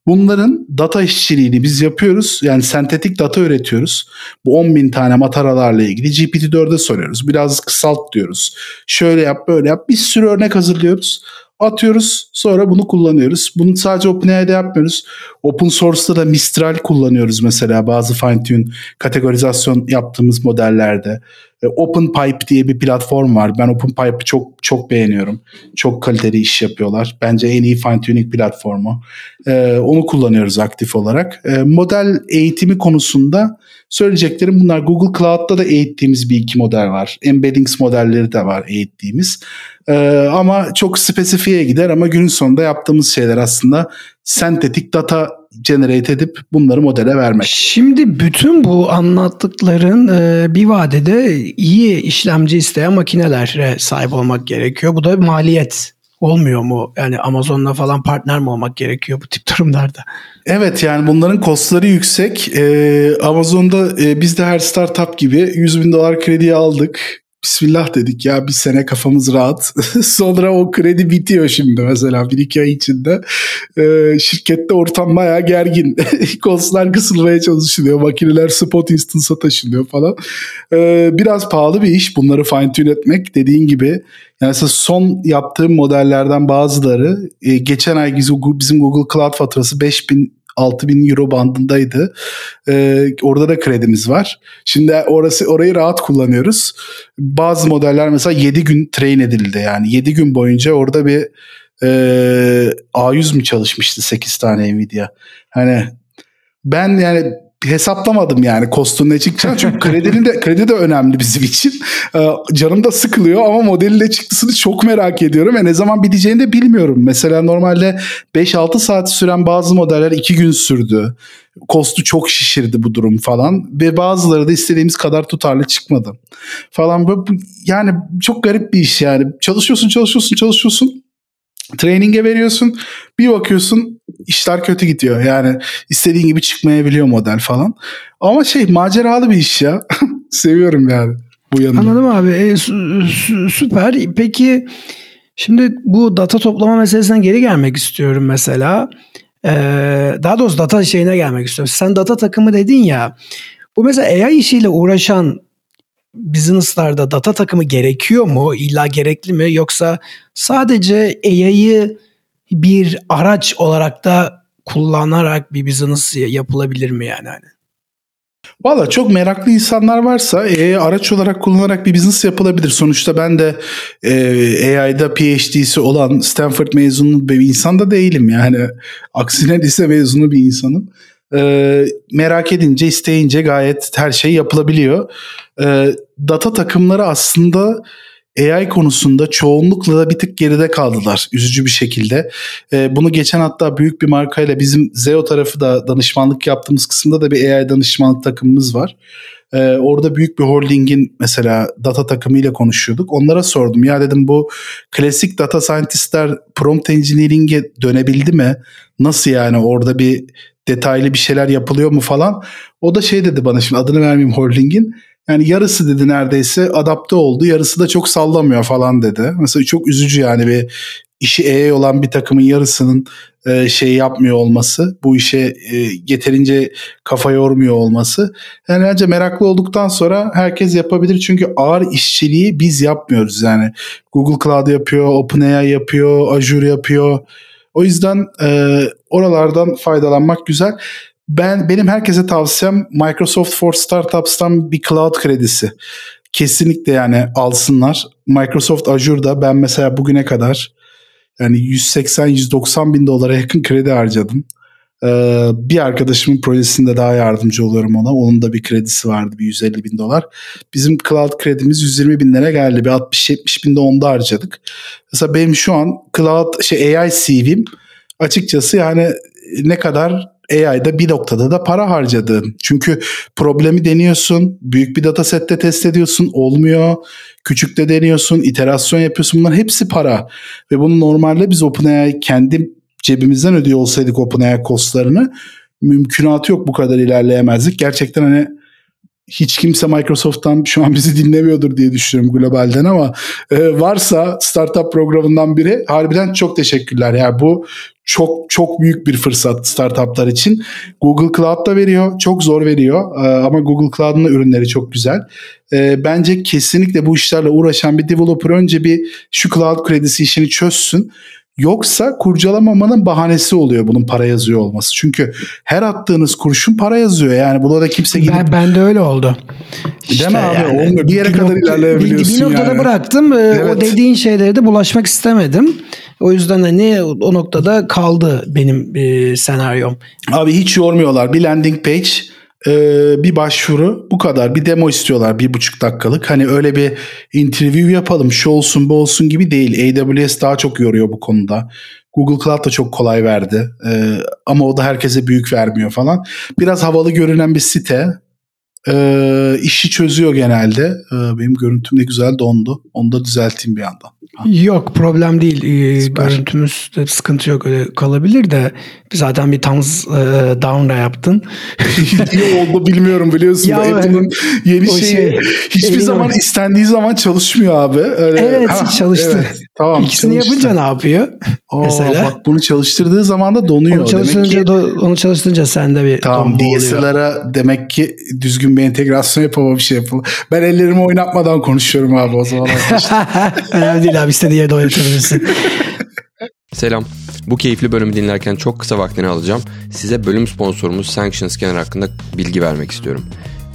Bunların data işçiliğini biz yapıyoruz. Yani sentetik data üretiyoruz. Bu 10 bin tane mataralarla ilgili GPT-4'e soruyoruz. Biraz kısalt diyoruz. Şöyle yap böyle yap. Bir sürü örnek hazırlıyoruz. Atıyoruz sonra bunu kullanıyoruz. Bunu sadece OpenAI'de yapmıyoruz. Open source'da da Mistral kullanıyoruz mesela bazı fine tune kategorizasyon yaptığımız modellerde. E, OpenPipe diye bir platform var. Ben OpenPipe'ı çok çok beğeniyorum. Çok kaliteli iş yapıyorlar. Bence en iyi fine tuning platformu. Ee, onu kullanıyoruz aktif olarak. Ee, model eğitimi konusunda söyleyeceklerim bunlar. Google Cloud'da da eğittiğimiz bir iki model var. Embeddings modelleri de var eğittiğimiz. Ee, ama çok spesifiye gider ama günün sonunda yaptığımız şeyler aslında sentetik data generate edip bunları modele vermek. Şimdi bütün bu anlattıkların e, bir vadede iyi işlemci isteyen makinelere sahip olmak gerekiyor. Bu da maliyet olmuyor mu? Yani Amazon'la falan partner mi olmak gerekiyor bu tip [laughs] durumlarda? Evet yani bunların kostları yüksek. Ee, Amazon'da e, biz de her startup gibi 100 bin dolar krediye aldık. Bismillah dedik ya bir sene kafamız rahat. [laughs] Sonra o kredi bitiyor şimdi mesela bir iki ay içinde. Ee, şirkette ortam bayağı gergin. [laughs] Kostlar kısılmaya çalışılıyor. Makineler spot instance'a taşınıyor falan. Ee, biraz pahalı bir iş bunları fine tune etmek. Dediğin gibi yani son yaptığım modellerden bazıları e, geçen ay bizim Google Cloud faturası 5000 6000 euro bandındaydı. Ee, orada da kredimiz var. Şimdi orası orayı rahat kullanıyoruz. Bazı modeller mesela 7 gün train edildi yani 7 gün boyunca orada bir e, A100 mü çalışmıştı 8 tane Nvidia. Hani ben yani hesaplamadım yani kostun ne çıkacağını. Çünkü [laughs] kredinin de kredi de önemli bizim için. Ee, canım da sıkılıyor ama modelin ne çıktısını çok merak ediyorum ve ne zaman biteceğini de bilmiyorum. Mesela normalde 5-6 saat süren bazı modeller 2 gün sürdü. Kostu çok şişirdi bu durum falan ve bazıları da istediğimiz kadar tutarlı çıkmadı. Falan yani çok garip bir iş yani. Çalışıyorsun, çalışıyorsun, çalışıyorsun. Training'e veriyorsun. Bir bakıyorsun işler kötü gidiyor. Yani istediğin gibi çıkmayabiliyor model falan. Ama şey maceralı bir iş ya. [laughs] Seviyorum yani bu yanını. Anladım abi. E, sü- süper. Peki şimdi bu data toplama meselesinden geri gelmek istiyorum mesela. Ee, daha doğrusu data şeyine gelmek istiyorum. Sen data takımı dedin ya. Bu mesela AI işiyle uğraşan business'larda data takımı gerekiyor mu? İlla gerekli mi? Yoksa sadece AI'yı bir araç olarak da kullanarak bir business yapılabilir mi yani? Hani? Valla çok meraklı insanlar varsa e, araç olarak kullanarak bir business yapılabilir. Sonuçta ben de e, AI'da PhD'si olan Stanford mezunu bir insan da değilim yani. Aksine lise mezunu bir insanım. E, merak edince, isteyince gayet her şey yapılabiliyor. E, data takımları aslında AI konusunda çoğunlukla da bir tık geride kaldılar üzücü bir şekilde. E, bunu geçen hatta büyük bir markayla bizim Zeo tarafı da danışmanlık yaptığımız kısımda da bir AI danışmanlık takımımız var. E, orada büyük bir holdingin mesela data takımıyla konuşuyorduk. Onlara sordum ya dedim bu klasik data scientistler prompt engineering'e dönebildi mi? Nasıl yani orada bir detaylı bir şeyler yapılıyor mu falan. O da şey dedi bana şimdi adını vermeyeyim holdingin yani yarısı dedi neredeyse adapte oldu. Yarısı da çok sallamıyor falan dedi. Mesela çok üzücü yani bir işi EE olan bir takımın yarısının e, şey yapmıyor olması, bu işe e, yeterince kafa yormuyor olması. Yani bence meraklı olduktan sonra herkes yapabilir çünkü ağır işçiliği biz yapmıyoruz yani. Google Cloud yapıyor, OpenAI yapıyor, Azure yapıyor. O yüzden e, oralardan faydalanmak güzel. Ben benim herkese tavsiyem Microsoft for Startups'tan bir cloud kredisi. Kesinlikle yani alsınlar. Microsoft Azure'da ben mesela bugüne kadar yani 180-190 bin dolara yakın kredi harcadım. Ee, bir arkadaşımın projesinde daha yardımcı oluyorum ona. Onun da bir kredisi vardı bir 150 bin dolar. Bizim cloud kredimiz 120 binlere geldi. Bir 60-70 binde onda harcadık. Mesela benim şu an cloud şey AI CV'm açıkçası yani ne kadar AI'da bir noktada da para harcadın. Çünkü problemi deniyorsun, büyük bir datasette test ediyorsun, olmuyor. Küçük de deniyorsun, iterasyon yapıyorsun. Bunlar hepsi para. Ve bunu normalde biz OpenAI kendi cebimizden ödüyor olsaydık OpenAI kostlarını mümkünatı yok bu kadar ilerleyemezdik. Gerçekten hani hiç kimse Microsoft'tan şu an bizi dinlemiyordur diye düşünüyorum globalden ama e, varsa startup programından biri harbiden çok teşekkürler. Yani bu çok çok büyük bir fırsat startuplar için. Google Cloud da veriyor. Çok zor veriyor. E, ama Google Cloud'un da ürünleri çok güzel. E, bence kesinlikle bu işlerle uğraşan bir developer önce bir şu cloud kredisi işini çözsün. Yoksa kurcalamamanın bahanesi oluyor bunun para yazıyor olması. Çünkü her attığınız kurşun para yazıyor. Yani buna da kimse gidip... Ben, ben de öyle oldu. İşte Değil mi abi? Olmuyor. Bir yere bir kadar nokta, ilerleyebiliyorsun bir, bir noktada yani. bıraktım. Evet. O dediğin şeylere de bulaşmak istemedim. O yüzden hani o noktada kaldı benim e, senaryom. Abi hiç yormuyorlar. Bir landing page ee, bir başvuru bu kadar. Bir demo istiyorlar bir buçuk dakikalık. Hani öyle bir interview yapalım şu olsun bu olsun gibi değil. AWS daha çok yoruyor bu konuda. Google Cloud da çok kolay verdi. Ee, ama o da herkese büyük vermiyor falan. Biraz havalı görünen bir site. Ee, işi çözüyor genelde. Ee, benim görüntüm de güzel dondu. Onu da düzelteyim bir yandan. Yok problem değil. Ee, görüntümüzde sıkıntı yok. Öyle kalabilir de zaten bir thumbs e, down da yaptın. [laughs] İyi oldu bilmiyorum biliyorsun. Ya Apple'ın yeni şeyi şey, hiçbir zaman istendiği zaman çalışmıyor abi. Öyle, evet ha, çalıştı. Evet, tamam, İkisini çalıştı. yapınca ne yapıyor? [laughs] Aa, mesela. Bak bunu çalıştırdığı zaman da donuyor. Onu çalıştırınca, demek ki, onu çalıştırınca sende bir Tamam DSLR'a demek ki düzgün bir entegrasyon yapamamış şey yapılır. Ben ellerimi oynatmadan konuşuyorum abi o zaman. [laughs] Önemli değil abi istediği yerde oynatabilirsin. [laughs] Selam. Bu keyifli bölümü dinlerken çok kısa vaktini alacağım. Size bölüm sponsorumuz Sanction Scanner hakkında bilgi vermek istiyorum.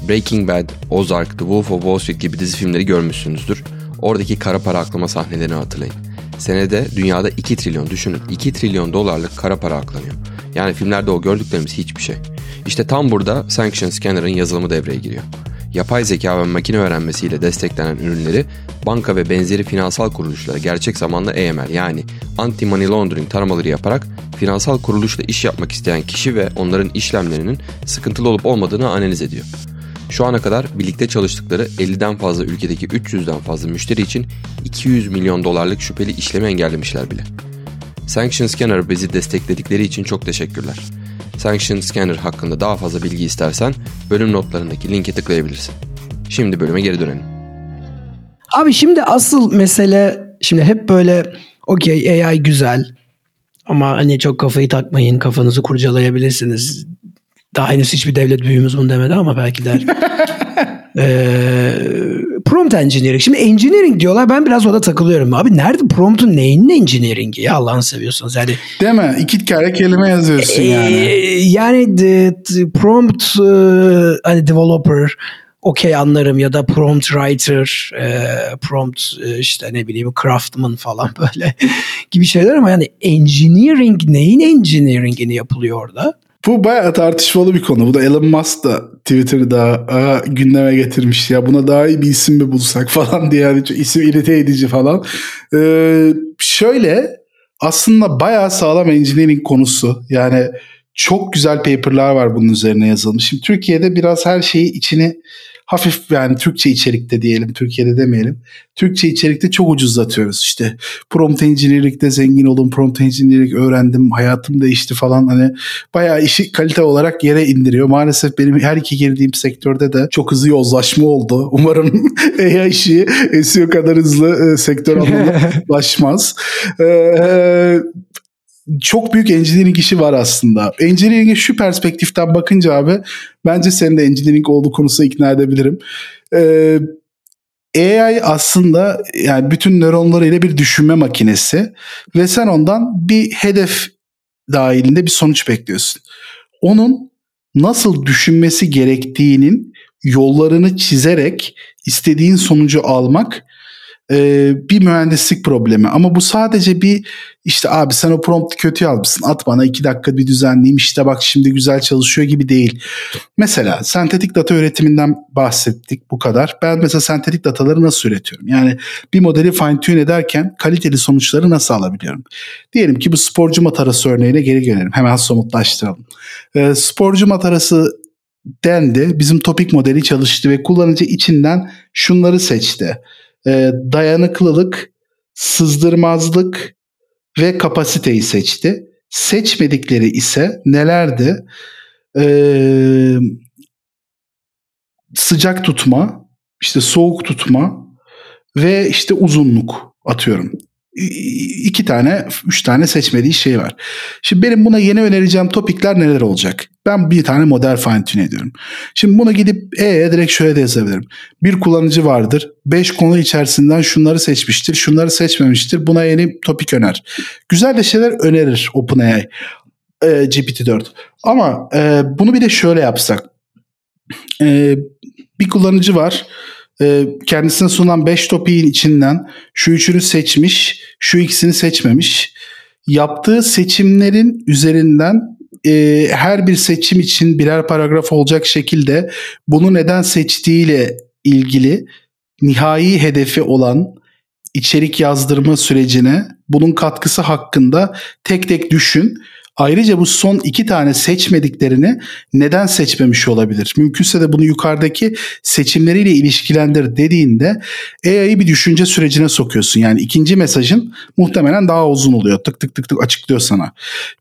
Breaking Bad, Ozark, The Wolf of Wall Street gibi dizi filmleri görmüşsünüzdür. Oradaki kara para aklama sahnelerini hatırlayın. Senede dünyada 2 trilyon düşünün 2 trilyon dolarlık kara para aklanıyor. Yani filmlerde o gördüklerimiz hiçbir şey. İşte tam burada Sanction Scanner'ın yazılımı devreye giriyor yapay zeka ve makine öğrenmesiyle desteklenen ürünleri banka ve benzeri finansal kuruluşlara gerçek zamanlı AML yani anti money laundering taramaları yaparak finansal kuruluşla iş yapmak isteyen kişi ve onların işlemlerinin sıkıntılı olup olmadığını analiz ediyor. Şu ana kadar birlikte çalıştıkları 50'den fazla ülkedeki 300'den fazla müşteri için 200 milyon dolarlık şüpheli işlemi engellemişler bile. Sanction Scanner bizi destekledikleri için çok teşekkürler. Sanction Scanner hakkında daha fazla bilgi istersen bölüm notlarındaki linke tıklayabilirsin. Şimdi bölüme geri dönelim. Abi şimdi asıl mesele şimdi hep böyle okey AI güzel ama hani çok kafayı takmayın kafanızı kurcalayabilirsiniz. Daha henüz hiçbir devlet büyüğümüz bunu demedi ama belki der. [laughs] ee, prompt engineering. Şimdi engineering diyorlar ben biraz orada takılıyorum. Abi nerede prompt'un neyin engineering'i ya Allah'ını seviyorsunuz yani. Değil mi? İki kere kelime yazıyorsun yani. Ee, yani the, the prompt uh, hani developer okey anlarım ya da prompt writer, e, prompt e, işte ne bileyim craftsman falan böyle [laughs] gibi şeyler ama yani engineering neyin engineering'ini yapılıyor orada? Bu bayağı tartışmalı bir konu. Bu da Elon Musk da Twitter'da gündeme getirmiş ya buna daha iyi bir isim mi bulsak [laughs] falan diye yani isim irite edici falan. Ee, şöyle aslında bayağı sağlam engineering konusu. Yani çok güzel paperlar var bunun üzerine yazılmış. Şimdi Türkiye'de biraz her şeyi içine hafif yani Türkçe içerikte diyelim Türkiye'de demeyelim. Türkçe içerikte çok ucuzlatıyoruz işte. Prompt engineering'de zengin oldum, prompt engineering öğrendim, hayatım değişti falan hani bayağı işi kalite olarak yere indiriyor. Maalesef benim her iki girdiğim sektörde de çok hızlı yozlaşma oldu. [laughs] Umarım AI işi SEO kadar hızlı e, sektör anlamında [laughs] ulaşmaz. Ee, çok büyük engineering işi var aslında. Engineering'e şu perspektiften bakınca abi bence senin de engineering olduğu konusunda ikna edebilirim. Ee, AI aslında yani bütün nöronlarıyla bir düşünme makinesi ve sen ondan bir hedef dahilinde bir sonuç bekliyorsun. Onun nasıl düşünmesi gerektiğinin yollarını çizerek istediğin sonucu almak e, bir mühendislik problemi. Ama bu sadece bir işte abi sen o promptu kötü yazmışsın at bana iki dakika bir düzenleyeyim işte bak şimdi güzel çalışıyor gibi değil. Mesela sentetik data üretiminden bahsettik bu kadar. Ben mesela sentetik dataları nasıl üretiyorum? Yani bir modeli fine tune ederken kaliteli sonuçları nasıl alabiliyorum? Diyelim ki bu sporcu matarası örneğine geri gelelim. Hemen somutlaştıralım. E, sporcu matarası dendi. Bizim topik modeli çalıştı ve kullanıcı içinden şunları seçti e, dayanıklılık, sızdırmazlık ve kapasiteyi seçti. Seçmedikleri ise nelerdi? Ee, sıcak tutma, işte soğuk tutma ve işte uzunluk atıyorum. İki tane, üç tane seçmediği şey var. Şimdi benim buna yeni önereceğim topikler neler olacak? Ben bir tane model fine tune ediyorum. Şimdi bunu gidip E'ye direkt şöyle de yazabilirim. Bir kullanıcı vardır. Beş konu içerisinden şunları seçmiştir. Şunları seçmemiştir. Buna yeni topik öner. Güzel de şeyler önerir OpenAI. E, GPT-4. Ama e, bunu bir de şöyle yapsak. E, bir kullanıcı var e, kendisine sunulan 5 topiğin içinden şu üçünü seçmiş, şu ikisini seçmemiş. Yaptığı seçimlerin üzerinden e, her bir seçim için birer paragraf olacak şekilde bunu neden seçtiğiyle ilgili nihai hedefi olan içerik yazdırma sürecine bunun katkısı hakkında tek tek düşün Ayrıca bu son iki tane seçmediklerini neden seçmemiş olabilir? Mümkünse de bunu yukarıdaki seçimleriyle ilişkilendir dediğinde AI'yi bir düşünce sürecine sokuyorsun. Yani ikinci mesajın muhtemelen daha uzun oluyor. Tık tık tık tık açıklıyor sana.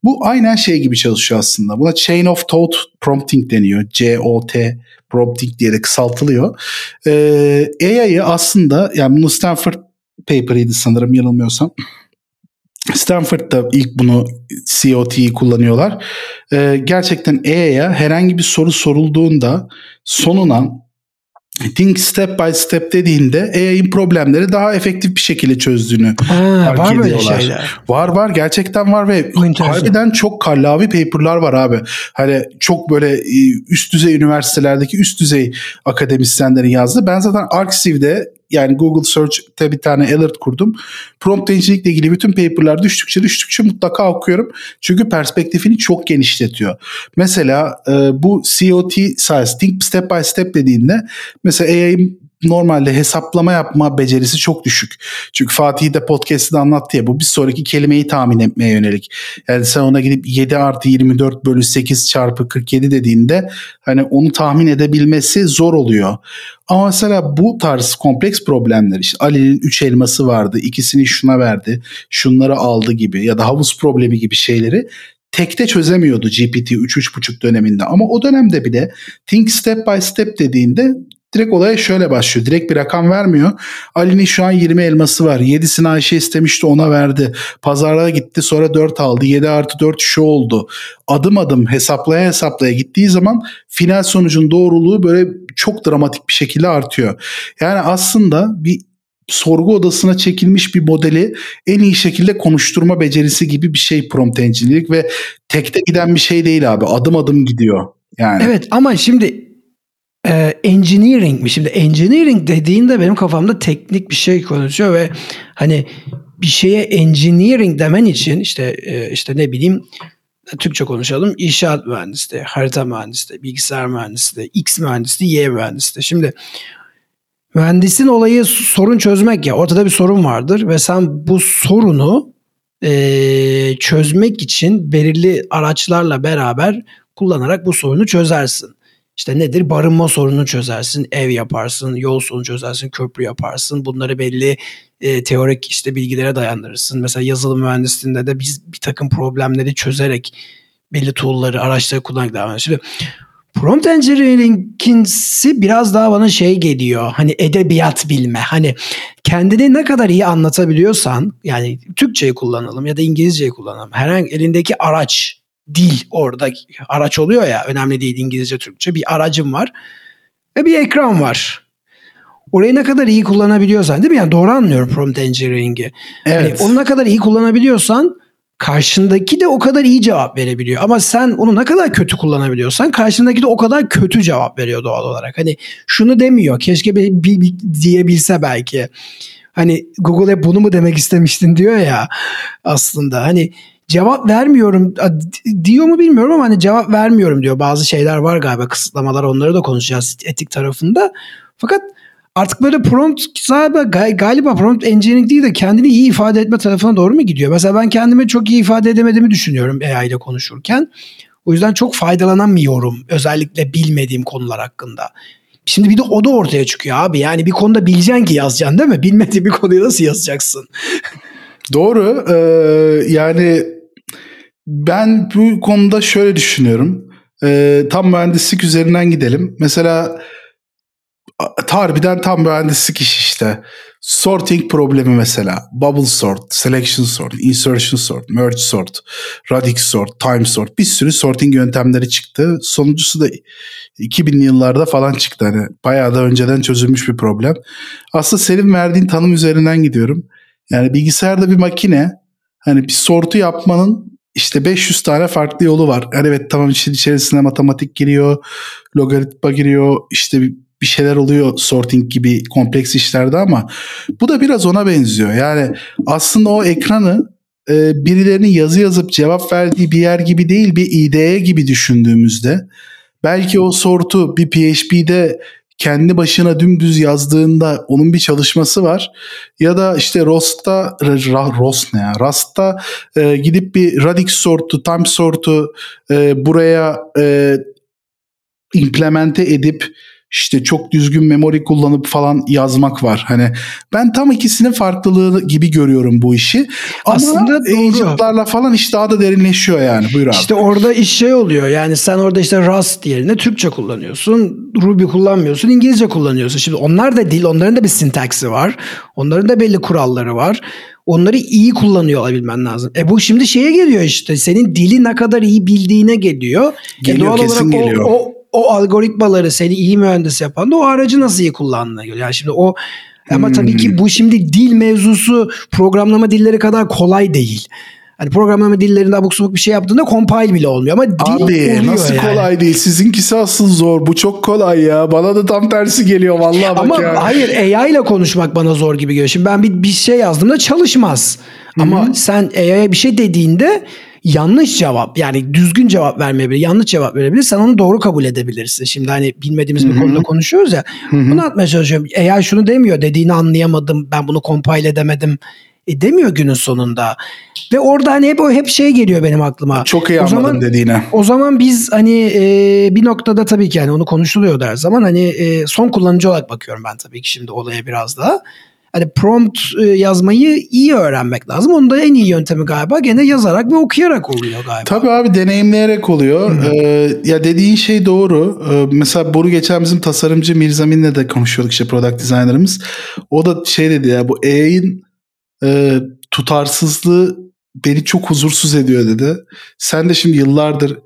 Bu aynen şey gibi çalışıyor aslında. Buna Chain of Thought Prompting deniyor. C-O-T prompting diye de kısaltılıyor. Ee, AI'yi aslında yani bunu Stanford paper'ıydı sanırım yanılmıyorsam. Stanford'da ilk bunu COT'yi kullanıyorlar. Ee, gerçekten E'ye herhangi bir soru sorulduğunda sonuna Think step by step dediğinde AI'nin problemleri daha efektif bir şekilde çözdüğünü ha, var böyle şeyler. Var var gerçekten var ve harbiden çok kallavi paperlar var abi. Hani çok böyle e, üst düzey üniversitelerdeki üst düzey akademisyenlerin yazdı. Ben zaten Arxiv'de yani Google Search'te bir tane alert kurdum. Prompt engineering'le ilgili bütün paper'lar düştükçe düştükçe mutlaka okuyorum. Çünkü perspektifini çok genişletiyor. Mesela e, bu COT size, think step by step dediğinde mesela AI'ın normalde hesaplama yapma becerisi çok düşük. Çünkü Fatih de podcast'te anlattı ya bu bir sonraki kelimeyi tahmin etmeye yönelik. Yani sen ona gidip 7 artı 24 bölü 8 çarpı 47 dediğinde hani onu tahmin edebilmesi zor oluyor. Ama mesela bu tarz kompleks problemler işte Ali'nin 3 elması vardı ikisini şuna verdi şunları aldı gibi ya da havuz problemi gibi şeyleri tekte çözemiyordu GPT 3-3.5 döneminde. Ama o dönemde bile think step by step dediğinde Direkt olaya şöyle başlıyor. Direkt bir rakam vermiyor. Ali'nin şu an 20 elması var. 7'sini Ayşe istemişti ona verdi. Pazarlara gitti sonra 4 aldı. 7 artı 4 şu oldu. Adım adım hesaplaya hesaplaya gittiği zaman final sonucun doğruluğu böyle çok dramatik bir şekilde artıyor. Yani aslında bir sorgu odasına çekilmiş bir modeli en iyi şekilde konuşturma becerisi gibi bir şey prompt engineering ve tekte giden bir şey değil abi. Adım adım gidiyor. Yani. Evet ama şimdi e, engineering mi? Şimdi engineering dediğinde benim kafamda teknik bir şey konuşuyor ve hani bir şeye engineering demen için işte e, işte ne bileyim Türkçe konuşalım. İnşaat mühendisliği, harita mühendisliği, bilgisayar mühendisliği, X mühendisliği, Y mühendisliği. Şimdi mühendisin olayı sorun çözmek ya. Ortada bir sorun vardır ve sen bu sorunu e, çözmek için belirli araçlarla beraber kullanarak bu sorunu çözersin. İşte nedir? Barınma sorununu çözersin, ev yaparsın, yol sorunu çözersin, köprü yaparsın. Bunları belli e, teorik işte bilgilere dayandırırsın. Mesela yazılım mühendisliğinde de biz bir takım problemleri çözerek belli tool'ları, araçları kullanarak devam ediyoruz. Prompt engineering'insi biraz daha bana şey geliyor. Hani edebiyat bilme. Hani kendini ne kadar iyi anlatabiliyorsan yani Türkçeyi kullanalım ya da İngilizceyi kullanalım. Herhangi elindeki araç dil orada araç oluyor ya önemli değil İngilizce Türkçe bir aracım var ve bir ekran var. Orayı ne kadar iyi kullanabiliyorsan değil mi? Yani doğru anlıyorum prompt engineering'i. Hani evet. Yani onu ne kadar iyi kullanabiliyorsan karşındaki de o kadar iyi cevap verebiliyor. Ama sen onu ne kadar kötü kullanabiliyorsan karşındaki de o kadar kötü cevap veriyor doğal olarak. Hani şunu demiyor. Keşke bir, bir, bir diyebilse belki. Hani Google hep bunu mu demek istemiştin diyor ya aslında. Hani cevap vermiyorum diyor mu bilmiyorum ama hani cevap vermiyorum diyor. Bazı şeyler var galiba kısıtlamalar onları da konuşacağız etik tarafında. Fakat artık böyle prompt galiba, galiba prompt engineering değil de kendini iyi ifade etme tarafına doğru mu gidiyor? Mesela ben kendimi çok iyi ifade edemediğimi düşünüyorum AI ile konuşurken. O yüzden çok faydalanamıyorum özellikle bilmediğim konular hakkında. Şimdi bir de o da ortaya çıkıyor abi. Yani bir konuda bileceksin ki yazacaksın değil mi? Bilmediğin bir konuyu nasıl yazacaksın? Doğru. Ee, yani ben bu konuda şöyle düşünüyorum. Ee, tam mühendislik üzerinden gidelim. Mesela harbiden tam mühendislik iş işte. Sorting problemi mesela. Bubble sort, selection sort, insertion sort, merge sort, radix sort, time sort. Bir sürü sorting yöntemleri çıktı. Sonuncusu da 2000'li yıllarda falan çıktı. Hani bayağı da önceden çözülmüş bir problem. Aslında senin verdiğin tanım üzerinden gidiyorum. Yani bilgisayarda bir makine hani bir sortu yapmanın işte 500 tane farklı yolu var. Yani evet tamam işin içerisine matematik giriyor, logaritma giriyor, işte bir şeyler oluyor sorting gibi kompleks işlerde ama bu da biraz ona benziyor. Yani aslında o ekranı e, birilerinin yazı yazıp cevap verdiği bir yer gibi değil bir IDE gibi düşündüğümüzde belki o sortu bir PHP'de kendi başına dümdüz yazdığında onun bir çalışması var. Ya da işte Rost'ta Rost ne ya? Rust'ta e, gidip bir radix sortu, time sortu e, buraya e, implemente edip işte çok düzgün memori kullanıp falan yazmak var. Hani ben tam ikisinin farklılığı gibi görüyorum bu işi. Aslında Ama agentlarla falan iş daha da derinleşiyor yani. Buyur abi. İşte orada iş şey oluyor. Yani sen orada işte Rust yerine Türkçe kullanıyorsun. Ruby kullanmıyorsun. İngilizce kullanıyorsun. Şimdi onlar da dil, onların da bir sintaksi var. Onların da belli kuralları var. Onları iyi kullanıyor olabilmen lazım. E bu şimdi şeye geliyor işte. Senin dili ne kadar iyi bildiğine geliyor. E geliyor e doğal kesin olarak geliyor. O, o, o algoritmaları seni iyi mühendis yapan da o aracı nasıl iyi kullandığına göre. Yani şimdi o ama hmm. tabii ki bu şimdi dil mevzusu programlama dilleri kadar kolay değil. Hani programlama dillerinde abuk subuk bir şey yaptığında compile bile olmuyor ama dil Abi nasıl yani. kolay değil. Sizinkisi asıl zor. Bu çok kolay ya. Bana da tam tersi geliyor vallahi bak ama ya. hayır AI ile konuşmak bana zor gibi geliyor. Şimdi ben bir, bir şey yazdığımda çalışmaz. Hı-hı. Ama sen AI'ye bir şey dediğinde yanlış cevap yani düzgün cevap vermeyebilir, yanlış cevap verebilir. Sen onu doğru kabul edebilirsin. Şimdi hani bilmediğimiz bir konuda konuşuyoruz ya. Hı-hı. Bunu atmaya çalışıyorum. Eğer şunu demiyor dediğini anlayamadım ben bunu compile edemedim e, demiyor günün sonunda. Ve orada hani hep o hep şey geliyor benim aklıma. Çok iyi o anladım zaman, dediğine. O zaman biz hani e, bir noktada tabii ki yani onu konuşuluyor her zaman hani e, son kullanıcı olarak bakıyorum ben tabii ki şimdi olaya biraz daha hani prompt e, yazmayı iyi öğrenmek lazım. Onun da en iyi yöntemi galiba gene yazarak ve okuyarak oluyor galiba. Tabii abi deneyimleyerek oluyor. Ee, ya dediğin şey doğru. Ee, mesela bunu geçen bizim tasarımcı Mirzamin'le de konuşuyorduk işte product designer'ımız. O da şey dedi ya bu AI'ın e, tutarsızlığı beni çok huzursuz ediyor dedi. Sen de şimdi yıllardır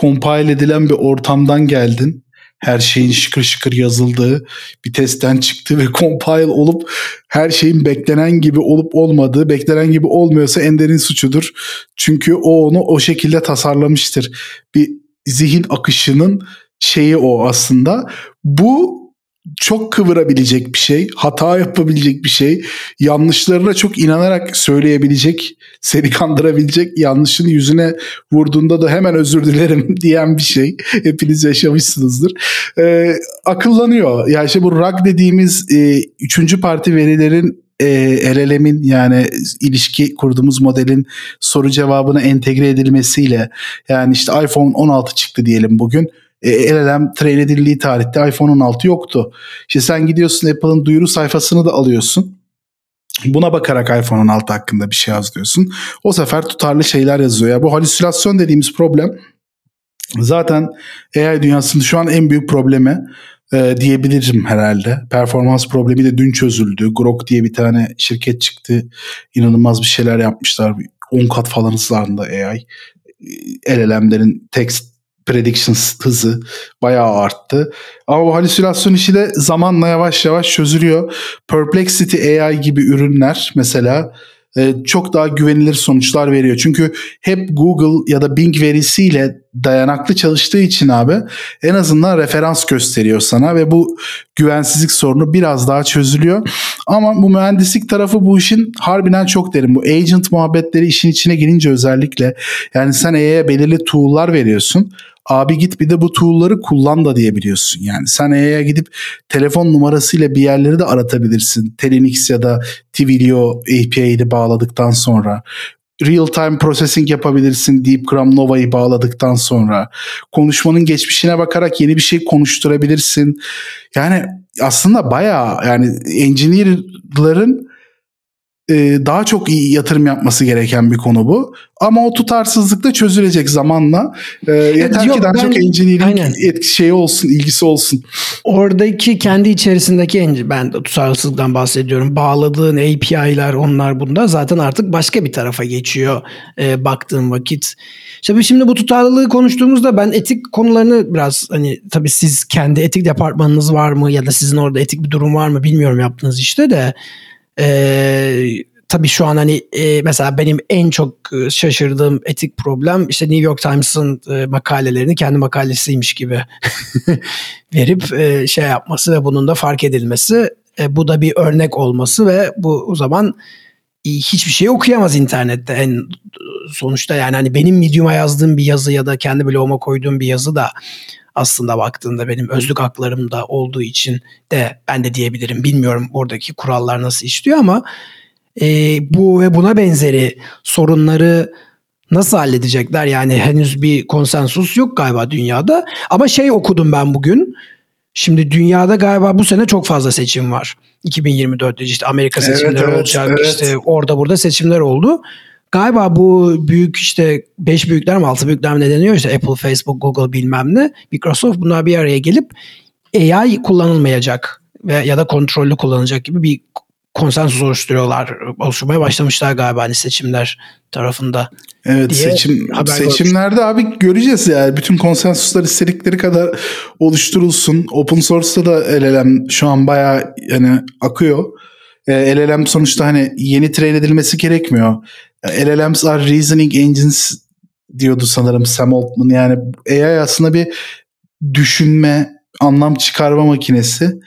compile edilen bir ortamdan geldin her şeyin şıkır şıkır yazıldığı bir testten çıktı ve [laughs] compile olup her şeyin beklenen gibi olup olmadığı, beklenen gibi olmuyorsa Ender'in suçudur. Çünkü o onu o şekilde tasarlamıştır. Bir zihin akışının şeyi o aslında. Bu çok kıvırabilecek bir şey, hata yapabilecek bir şey, yanlışlarına çok inanarak söyleyebilecek, seni kandırabilecek, yanlışını yüzüne vurduğunda da hemen özür dilerim [laughs] diyen bir şey. Hepiniz yaşamışsınızdır. Ee, akıllanıyor. Yani işte bu RAG dediğimiz e, üçüncü parti verilerin e, LLM'in yani ilişki kurduğumuz modelin soru cevabına entegre edilmesiyle yani işte iPhone 16 çıktı diyelim bugün e, LLM train edildiği tarihte iPhone 16 yoktu. İşte sen gidiyorsun Apple'ın duyuru sayfasını da alıyorsun. Buna bakarak iPhone 16 hakkında bir şey yazıyorsun. O sefer tutarlı şeyler yazıyor. Ya bu halüsinasyon dediğimiz problem zaten AI dünyasında şu an en büyük problemi e, diyebilirim herhalde. Performans problemi de dün çözüldü. Grok diye bir tane şirket çıktı. İnanılmaz bir şeyler yapmışlar. 10 kat falan hızlarında AI. LLM'lerin text predictions hızı bayağı arttı. Ama bu halüsinasyon işi de zamanla yavaş yavaş çözülüyor. Perplexity AI gibi ürünler mesela e, çok daha güvenilir sonuçlar veriyor. Çünkü hep Google ya da Bing verisiyle dayanaklı çalıştığı için abi en azından referans gösteriyor sana ve bu güvensizlik sorunu biraz daha çözülüyor. Ama bu mühendislik tarafı bu işin harbiden çok derin. Bu agent muhabbetleri işin içine girince özellikle yani sen AI'ye belirli tool'lar veriyorsun abi git bir de bu tool'ları kullan da diyebiliyorsun. Yani sen AI'ya gidip telefon numarasıyla bir yerleri de aratabilirsin. Telenix ya da Twilio API'yi bağladıktan sonra real time processing yapabilirsin Deepgram Nova'yı bağladıktan sonra. Konuşmanın geçmişine bakarak yeni bir şey konuşturabilirsin. Yani aslında bayağı yani engineer'ların e, daha çok iyi yatırım yapması gereken bir konu bu. Ama o tutarsızlık da çözülecek zamanla. E, yeter yok, ki daha ben, çok engineering şeyi olsun, ilgisi olsun. Oradaki kendi içerisindeki ben de tutarsızlıktan bahsediyorum. Bağladığın API'ler onlar bunda zaten artık başka bir tarafa geçiyor e, baktığın vakit. İşte şimdi bu tutarlılığı konuştuğumuzda ben etik konularını biraz hani tabii siz kendi etik departmanınız var mı ya da sizin orada etik bir durum var mı bilmiyorum yaptığınız işte de ee, tabii şu an hani e, mesela benim en çok e, şaşırdığım etik problem işte New York Times'ın e, makalelerini kendi makalesiymiş gibi [laughs] verip e, şey yapması ve bunun da fark edilmesi. E, bu da bir örnek olması ve bu o zaman hiçbir şey okuyamaz internette. En sonuçta yani hani benim Medium'a yazdığım bir yazı ya da kendi bloguma koyduğum bir yazı da aslında baktığında benim özlük haklarımda olduğu için de ben de diyebilirim. Bilmiyorum oradaki kurallar nasıl işliyor ama e, bu ve buna benzeri sorunları nasıl halledecekler? Yani henüz bir konsensus yok galiba dünyada. Ama şey okudum ben bugün. Şimdi dünyada galiba bu sene çok fazla seçim var. 2024'te işte Amerika seçimleri evet, evet, olacak. Evet. İşte orada burada seçimler oldu. Galiba bu büyük işte 5 büyükler mi 6 büyükler mi ne deniyor işte Apple, Facebook, Google bilmem ne. Microsoft bunlar bir araya gelip AI kullanılmayacak ve ya da kontrollü kullanılacak gibi bir konsensus oluşturuyorlar. Oluşturmaya başlamışlar galiba hani seçimler tarafında. Evet seçim seçimlerde görmüştüm. abi göreceğiz yani bütün konsensuslar istedikleri kadar oluşturulsun. Open source'ta da LLM şu an bayağı yani akıyor. E, LLM sonuçta hani yeni train edilmesi gerekmiyor. LLMs are reasoning engines diyordu sanırım Sam Altman. Yani AI aslında bir düşünme, anlam çıkarma makinesi.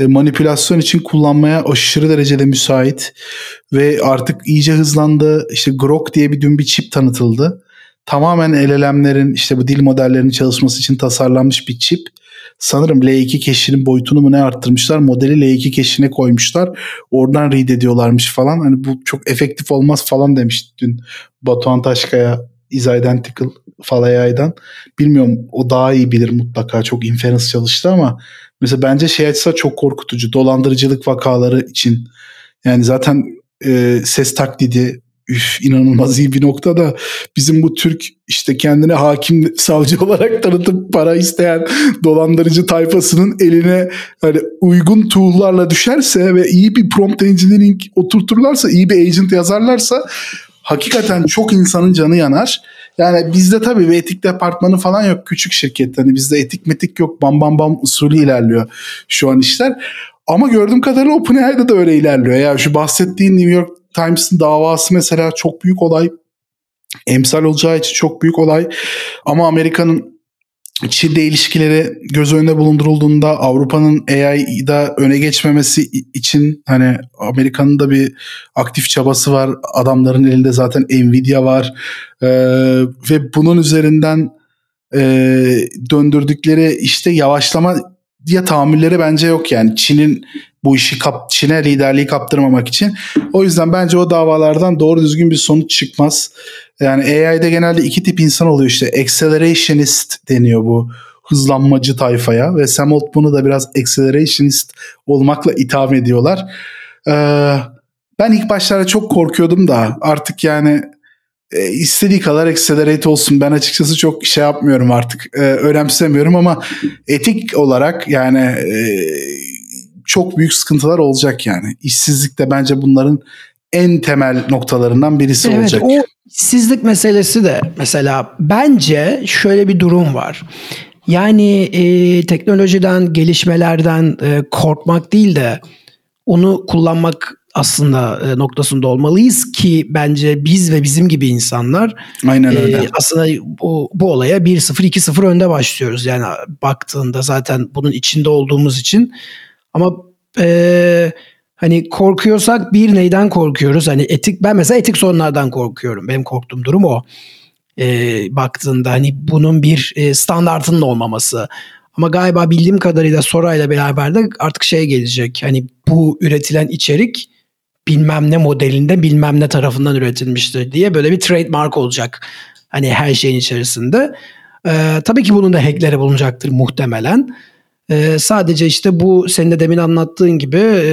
E, manipülasyon için kullanmaya aşırı derecede müsait ve artık iyice hızlandı. İşte Grok diye bir dün bir çip tanıtıldı. Tamamen LLM'lerin işte bu dil modellerinin çalışması için tasarlanmış bir çip sanırım L2 cache'inin boyutunu mu ne arttırmışlar. Modeli L2 cache'ine koymuşlar. Oradan read ediyorlarmış falan. Hani bu çok efektif olmaz falan demişti dün Batuhan Taşkaya is identical Falayay'dan. Bilmiyorum o daha iyi bilir mutlaka. Çok inference çalıştı ama mesela bence şey açısı çok korkutucu. Dolandırıcılık vakaları için. Yani zaten e, ses taklidi üf inanılmaz iyi bir noktada bizim bu Türk işte kendine hakim savcı [laughs] olarak tanıtıp para isteyen dolandırıcı tayfasının eline hani uygun tool'larla düşerse ve iyi bir prompt engineering oturturlarsa, iyi bir agent yazarlarsa hakikaten çok insanın canı yanar. Yani bizde tabii bir etik departmanı falan yok küçük şirket. Hani bizde etik metik yok bam bam bam usulü ilerliyor şu an işler. Ama gördüğüm kadarıyla OpenAI'da da öyle ilerliyor. Yani şu bahsettiğin New York Times'ın davası mesela çok büyük olay. Emsal olacağı için çok büyük olay. Ama Amerika'nın Çin'de ilişkileri göz önünde bulundurulduğunda Avrupa'nın AI'da öne geçmemesi için hani Amerika'nın da bir aktif çabası var. Adamların elinde zaten Nvidia var. Ee, ve bunun üzerinden e, döndürdükleri işte yavaşlama diye tahammülleri bence yok yani. Çin'in bu işi kap, Çin'e liderliği kaptırmamak için. O yüzden bence o davalardan doğru düzgün bir sonuç çıkmaz. Yani AI'de genelde iki tip insan oluyor işte. Accelerationist deniyor bu hızlanmacı tayfaya ve Sam Altman'ı da biraz accelerationist olmakla itham ediyorlar. Ee, ben ilk başlarda çok korkuyordum da artık yani e, istediği kadar accelerate olsun. Ben açıkçası çok şey yapmıyorum artık. E, önemsemiyorum ama etik olarak yani e, çok büyük sıkıntılar olacak yani. İşsizlik de bence bunların en temel noktalarından birisi evet, olacak. O işsizlik meselesi de mesela bence şöyle bir durum var. Yani e, teknolojiden, gelişmelerden e, korkmak değil de onu kullanmak aslında e, noktasında olmalıyız ki bence biz ve bizim gibi insanlar Aynen öyle. E, aslında bu, bu olaya 1-0 2-0 önde başlıyoruz. Yani baktığında zaten bunun içinde olduğumuz için ama e, hani korkuyorsak bir neyden korkuyoruz? Hani etik ben mesela etik sorunlardan korkuyorum. Benim korktuğum durum o. E, baktığında hani bunun bir e, standartının olmaması. Ama galiba bildiğim kadarıyla Sora'yla beraber de artık şey gelecek. Hani bu üretilen içerik bilmem ne modelinde bilmem ne tarafından üretilmiştir diye böyle bir trademark olacak. Hani her şeyin içerisinde. Ee, tabii ki bunun da hackleri bulunacaktır muhtemelen. Ee, sadece işte bu senin de demin anlattığın gibi e,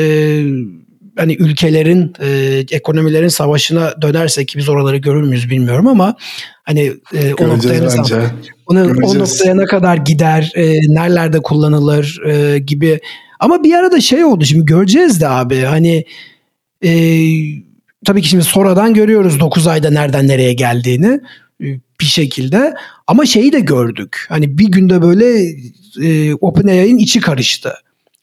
hani ülkelerin e, ekonomilerin savaşına dönersek ki biz oraları görür müyüz bilmiyorum ama hani e, o noktaya nasıl, onu, o noktaya ne kadar gider, e, nerelerde kullanılır e, gibi. Ama bir arada şey oldu şimdi göreceğiz de abi hani e, tabii ki şimdi sonradan görüyoruz 9 ayda nereden nereye geldiğini e, bir şekilde ama şeyi de gördük. Hani bir günde böyle e, OpenAI'nin içi karıştı.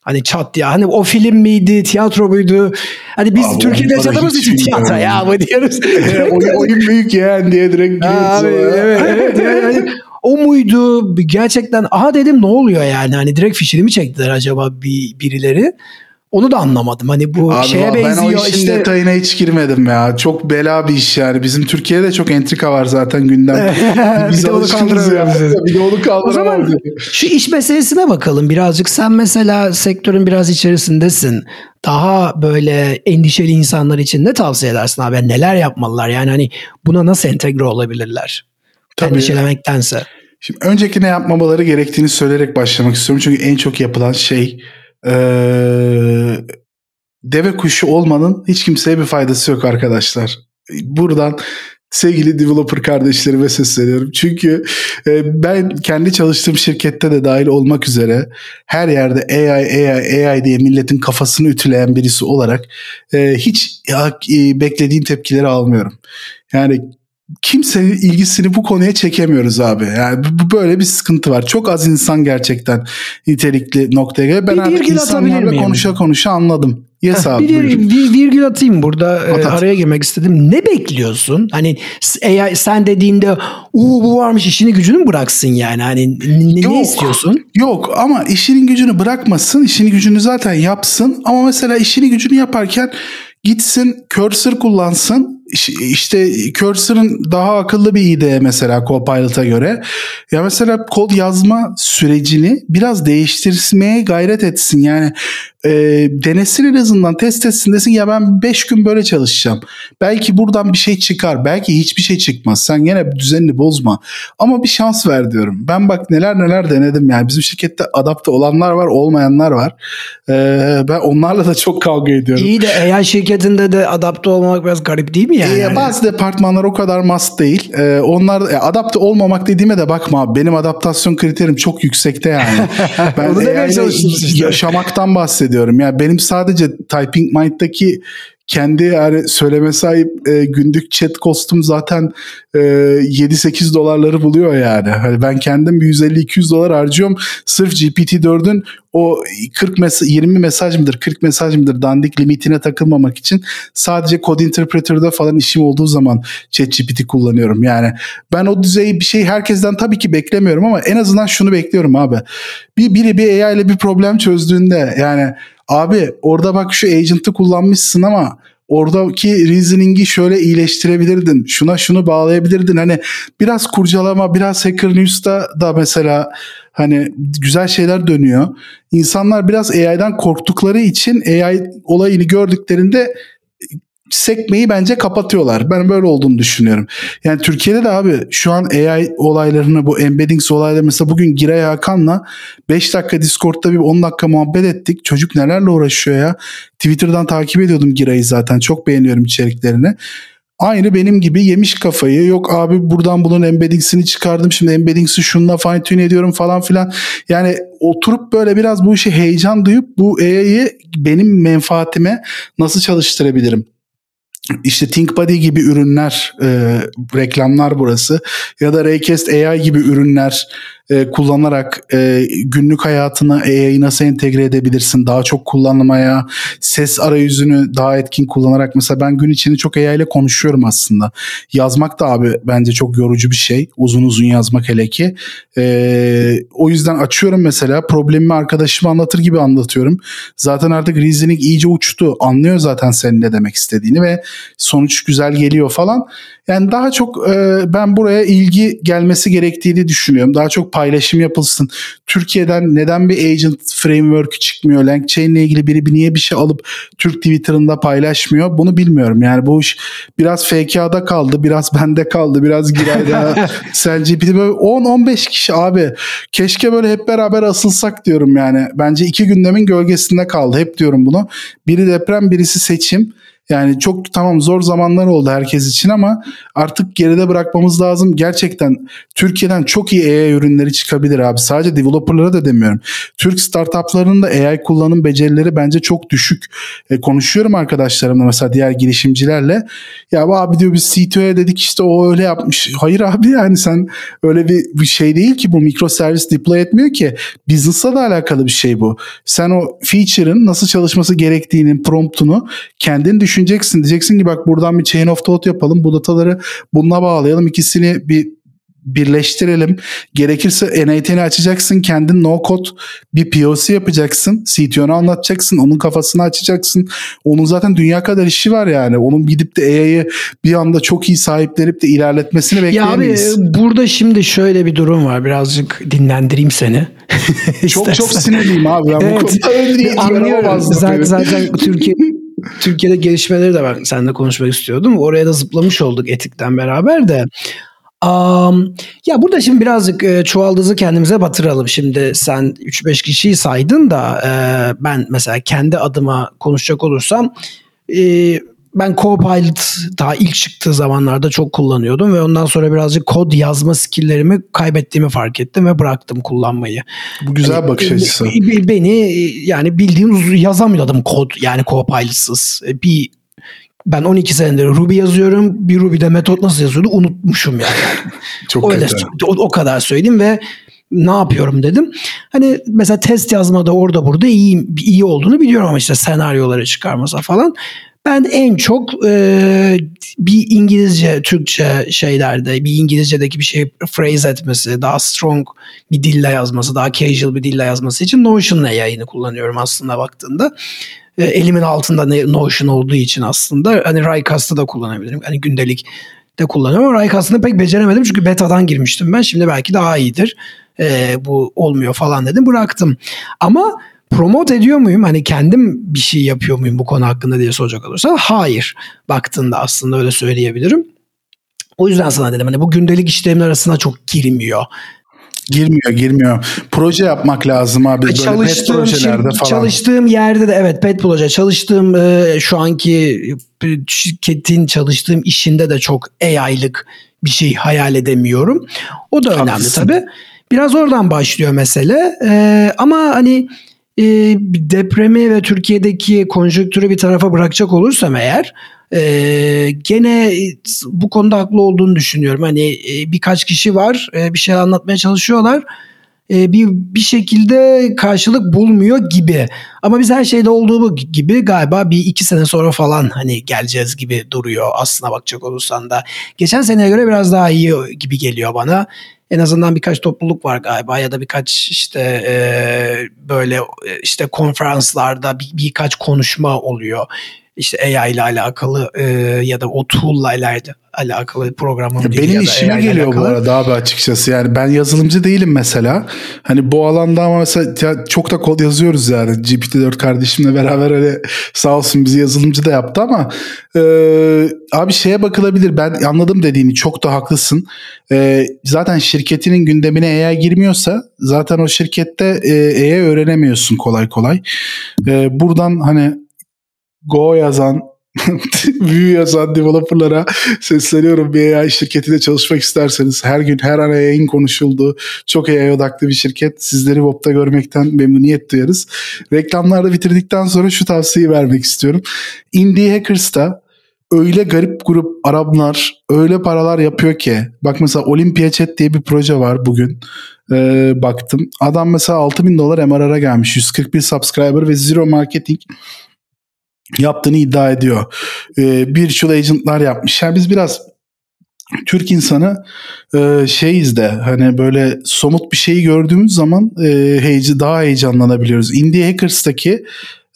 Hani çat ya hani o film miydi tiyatro muydu? Hani biz Abi Türkiye'de yaşadığımız için tiyatro ya mı diyoruz. [laughs] oyun, oyun büyük yani diye direkt Abi, evet, evet, yani, o muydu gerçekten aha dedim ne oluyor yani hani direkt fişini mi çektiler acaba bir, birileri onu da anlamadım. Hani bu Abi şeye benziyor. Ben o işin işte... detayına hiç girmedim ya. Çok bela bir iş yani. Bizim Türkiye'de çok entrika var zaten gündem. [laughs] Biz bir de onu kaldıramıyoruz. Bir de onu O zaman şu iş meselesine bakalım. Birazcık sen mesela sektörün biraz içerisindesin. Daha böyle endişeli insanlar için ne tavsiye edersin abi? Neler yapmalılar? Yani hani buna nasıl entegre olabilirler? Tabii. Endişelemektense. Şimdi önceki ne yapmamaları gerektiğini söyleyerek başlamak istiyorum. Çünkü en çok yapılan şey ee, deve kuşu olmanın hiç kimseye bir faydası yok arkadaşlar. Buradan sevgili developer kardeşlerime sesleniyorum. Çünkü e, ben kendi çalıştığım şirkette de dahil olmak üzere her yerde AI, AI, AI diye milletin kafasını ütüleyen birisi olarak e, hiç e, beklediğim tepkileri almıyorum. Yani kimsenin ilgisini bu konuya çekemiyoruz abi. Yani böyle bir sıkıntı var. Çok az insan gerçekten nitelikli noktaya geliyor. Ben bir artık insanlarla konuşa konuşa anladım. Yes abi. Bir, bir virgül atayım burada at, at. araya girmek istedim. Ne bekliyorsun? Hani AI sen dediğinde uuu bu varmış işini gücünü bıraksın yani. Hani ne, yok, ne istiyorsun? Yok ama işini gücünü bırakmasın. işini gücünü zaten yapsın. Ama mesela işini gücünü yaparken gitsin cursor kullansın işte Cursor'ın daha akıllı bir IDE mesela Copilot'a göre. Ya mesela kod yazma sürecini biraz değiştirmeye gayret etsin. Yani e, denesin en azından test etsin desin ya ben 5 gün böyle çalışacağım. Belki buradan bir şey çıkar. Belki hiçbir şey çıkmaz. Sen gene düzenini bozma. Ama bir şans ver diyorum. Ben bak neler neler denedim yani. Bizim şirkette adapte olanlar var olmayanlar var. Ee, ben onlarla da çok kavga ediyorum. İyi de AI şirketinde de adapte olmamak biraz garip değil mi yani? Ee, bazı departmanlar o kadar must değil. Ee, onlar e, adapte olmamak dediğime de bakma abi. Benim adaptasyon kriterim çok yüksekte yani. [laughs] ben Onu işte. yaşamaktan bahsediyorum. Yani benim sadece Typing Mind'daki kendi yani söyleme sahip e, günlük chat kostum zaten e, 7-8 dolarları buluyor yani. Hani ben kendim 150-200 dolar harcıyorum. Sırf GPT-4'ün o 40 mes 20 mesaj mıdır 40 mesaj mıdır dandik limitine takılmamak için sadece Code Interpreter'da falan işim olduğu zaman ChatGPT kullanıyorum. Yani ben o düzeyi bir şey herkesten tabii ki beklemiyorum ama en azından şunu bekliyorum abi. Bir biri bir AI ile bir problem çözdüğünde yani Abi orada bak şu agent'ı kullanmışsın ama oradaki reasoning'i şöyle iyileştirebilirdin. Şuna şunu bağlayabilirdin. Hani biraz kurcalama, biraz Hacker News'ta da mesela hani güzel şeyler dönüyor. İnsanlar biraz AI'dan korktukları için AI olayını gördüklerinde sekmeyi bence kapatıyorlar. Ben böyle olduğunu düşünüyorum. Yani Türkiye'de de abi şu an AI olaylarını bu embeddings olayları mesela bugün Giray Hakan'la 5 dakika Discord'da bir 10 dakika muhabbet ettik. Çocuk nelerle uğraşıyor ya. Twitter'dan takip ediyordum Giray'ı zaten. Çok beğeniyorum içeriklerini. Aynı benim gibi yemiş kafayı. Yok abi buradan bunun embeddings'ini çıkardım. Şimdi embeddings'i şununla fine tune ediyorum falan filan. Yani oturup böyle biraz bu işi heyecan duyup bu AI'yi benim menfaatime nasıl çalıştırabilirim? İşte ThinkBuddy gibi ürünler, e, reklamlar burası ya da Raycast AI gibi ürünler e, kullanarak e, günlük hayatına AI'yi nasıl entegre edebilirsin? Daha çok kullanmaya, ses arayüzünü daha etkin kullanarak mesela ben gün içinde çok AI ile konuşuyorum aslında. Yazmak da abi bence çok yorucu bir şey. Uzun uzun yazmak hele ki. E, o yüzden açıyorum mesela problemimi arkadaşıma anlatır gibi anlatıyorum. Zaten artık reasoning iyice uçtu. Anlıyor zaten senin ne demek istediğini ve sonuç güzel geliyor falan. Yani daha çok e, ben buraya ilgi gelmesi gerektiğini düşünüyorum. Daha çok paylaşım yapılsın. Türkiye'den neden bir agent framework çıkmıyor? LangChain ile ilgili biri bir niye bir şey alıp Türk Twitter'ında paylaşmıyor? Bunu bilmiyorum. Yani bu iş biraz FK'da kaldı, biraz bende kaldı, biraz Giray'da, ChatGPT [laughs] böyle 10-15 kişi abi. Keşke böyle hep beraber asılsak diyorum yani. Bence iki gündemin gölgesinde kaldı. Hep diyorum bunu. Biri deprem, birisi seçim. Yani çok tamam zor zamanlar oldu herkes için ama artık geride bırakmamız lazım. Gerçekten Türkiye'den çok iyi AI ürünleri çıkabilir abi. Sadece developerlara da demiyorum. Türk startuplarının da AI kullanım becerileri bence çok düşük. E, konuşuyorum arkadaşlarımla mesela diğer girişimcilerle. Ya abi diyor biz CTO'ya dedik işte o öyle yapmış. Hayır abi yani sen öyle bir, bir şey değil ki bu mikroservis deploy etmiyor ki. Business'la da alakalı bir şey bu. Sen o feature'ın nasıl çalışması gerektiğinin promptunu kendin düşün düşüneceksin. Diyeceksin ki bak buradan bir chain of thought yapalım. Bu dataları bununla bağlayalım. İkisini bir birleştirelim. Gerekirse NAT'ni açacaksın. Kendin no code bir POC yapacaksın. CTO'nu anlatacaksın. Onun kafasını açacaksın. Onun zaten dünya kadar işi var yani. Onun gidip de AI'yı bir anda çok iyi sahiplenip de ilerletmesini bekleyemeyiz. Ya abi burada şimdi şöyle bir durum var. Birazcık dinlendireyim seni. çok çok sinirliyim abi. Ben evet. bu konuda Anlıyorum. Zaten, zaten Türkiye [laughs] Türkiye'de gelişmeleri de ben seninle konuşmak istiyordum. Oraya da zıplamış olduk etikten beraber de. Um, ya burada şimdi birazcık e, çuvaldızı kendimize batıralım. Şimdi sen 3-5 kişiyi saydın da e, ben mesela kendi adıma konuşacak olursam e, ben Copilot daha ilk çıktığı zamanlarda çok kullanıyordum ve ondan sonra birazcık kod yazma skilllerimi kaybettiğimi fark ettim ve bıraktım kullanmayı. Bu güzel yani, bakış açısı. Beni yani bildiğim yazamıyordum kod yani Copilot'sız. Bir ben 12 senedir Ruby yazıyorum. Bir Ruby'de metot nasıl yazıyordu unutmuşum yani. [laughs] Çok Öyle, o, o kadar söyleyeyim ve ne yapıyorum dedim. Hani mesela test yazmada orada burada iyi iyi olduğunu biliyorum ama işte senaryoları çıkarmasa falan. Ben en çok e, bir İngilizce, Türkçe şeylerde bir İngilizce'deki bir şey phrase etmesi, daha strong bir dille yazması, daha casual bir dille yazması için Notion'la yayını kullanıyorum aslında baktığında. E, elimin altında Notion olduğu için aslında hani Raycast'ı da kullanabilirim. Hani gündelik de kullanıyorum ama pek beceremedim çünkü beta'dan girmiştim ben. Şimdi belki daha iyidir. E, bu olmuyor falan dedim bıraktım. Ama promote ediyor muyum? Hani kendim bir şey yapıyor muyum bu konu hakkında diye soracak olursan hayır. Baktığında aslında öyle söyleyebilirim. O yüzden sana dedim hani bu gündelik işlerimin arasına çok girmiyor. Girmiyor girmiyor. Proje yapmak lazım abi. Böyle çalıştığım, pet projelerde falan. Çalıştığım yerde de evet pet proje. Çalıştığım e, şu anki şirketin çalıştığım işinde de çok AI'lık bir şey hayal edemiyorum. O da önemli Haklısın. tabii. Biraz oradan başlıyor mesele. E, ama hani e, depremi ve Türkiye'deki konjonktürü bir tarafa bırakacak olursam eğer e, gene bu konuda haklı olduğunu düşünüyorum. Hani e, birkaç kişi var e, bir şey anlatmaya çalışıyorlar. E, bir bir şekilde karşılık bulmuyor gibi. Ama biz her şeyde olduğu gibi galiba bir iki sene sonra falan hani geleceğiz gibi duruyor aslına bakacak olursan da. Geçen seneye göre biraz daha iyi gibi geliyor bana en azından birkaç topluluk var galiba ya da birkaç işte e, böyle işte konferanslarda bir, birkaç konuşma oluyor. İşte AI ile alakalı e, ya da o tool ile alakalı programım ya Benim işime geliyor alakalı. bu arada abi açıkçası. Yani ben yazılımcı değilim mesela. Hani bu alanda ama mesela çok da kod yazıyoruz yani. GPT-4 kardeşimle beraber hani sağ olsun bizi yazılımcı da yaptı ama e, abi şeye bakılabilir. Ben anladım dediğini çok da haklısın. E, zaten şirketinin gündemine AI girmiyorsa zaten o şirkette e, AI öğrenemiyorsun kolay kolay. E, buradan hani Go yazan [laughs] Vue yazan developerlara sesleniyorum. Bir AI şirketinde çalışmak isterseniz her gün her an AI'nin konuşulduğu çok AI odaklı bir şirket. Sizleri Web'da görmekten memnuniyet duyarız. Reklamlarda bitirdikten sonra şu tavsiyeyi vermek istiyorum. Indie Hackers'ta öyle garip grup Araplar öyle paralar yapıyor ki. Bak mesela Olympia Chat diye bir proje var bugün. Ee, baktım. Adam mesela 6000 dolar MRR'a gelmiş. 141 subscriber ve zero marketing yaptığını iddia ediyor. E, virtual agentlar yapmış. Yani biz biraz Türk insanı e, şeyiz de hani böyle somut bir şeyi gördüğümüz zaman e, heyeci daha heyecanlanabiliyoruz. Indie Hackers'taki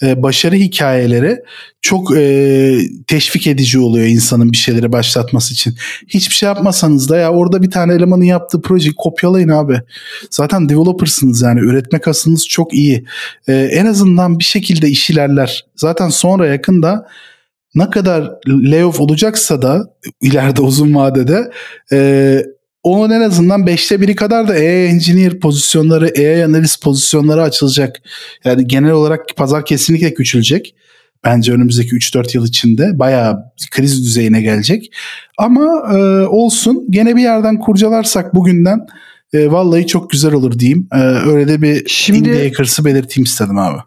e, başarı hikayeleri çok e, teşvik edici oluyor insanın bir şeyleri başlatması için. Hiçbir şey yapmasanız da ya orada bir tane elemanın yaptığı projeyi kopyalayın abi. Zaten developersınız yani üretmek asınız çok iyi. E, en azından bir şekilde iş ilerler. Zaten sonra yakında ne kadar layoff olacaksa da ileride uzun vadede e, onun en azından 5'te biri kadar da AI engineer pozisyonları, AI analist pozisyonları açılacak. Yani genel olarak pazar kesinlikle küçülecek. Bence önümüzdeki 3-4 yıl içinde bayağı kriz düzeyine gelecek. Ama e, olsun gene bir yerden kurcalarsak bugünden e, vallahi çok güzel olur diyeyim. E, öyle de bir Şimdi, indicators'ı belirteyim istedim abi.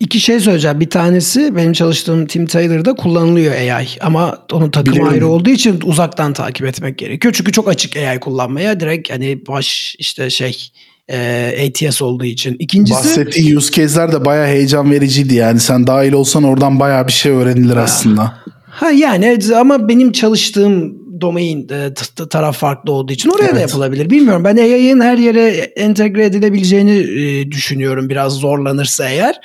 İki şey söyleyeceğim. Bir tanesi benim çalıştığım Tim Taylor'da kullanılıyor AI. Ama onun takımı Biliyorum. ayrı olduğu için uzaktan takip etmek gerekiyor. Çünkü çok açık AI kullanmaya. Direkt hani baş işte şey e, ATS olduğu için. İkincisi bahsettiği use case'ler de bayağı heyecan vericiydi yani. Sen dahil olsan oradan bayağı bir şey öğrenilir ha. aslında. Ha yani ama benim çalıştığım domain e, taraf farklı olduğu için oraya evet. da yapılabilir. Bilmiyorum ben AI'ın her yere entegre edilebileceğini e, düşünüyorum biraz zorlanırsa eğer.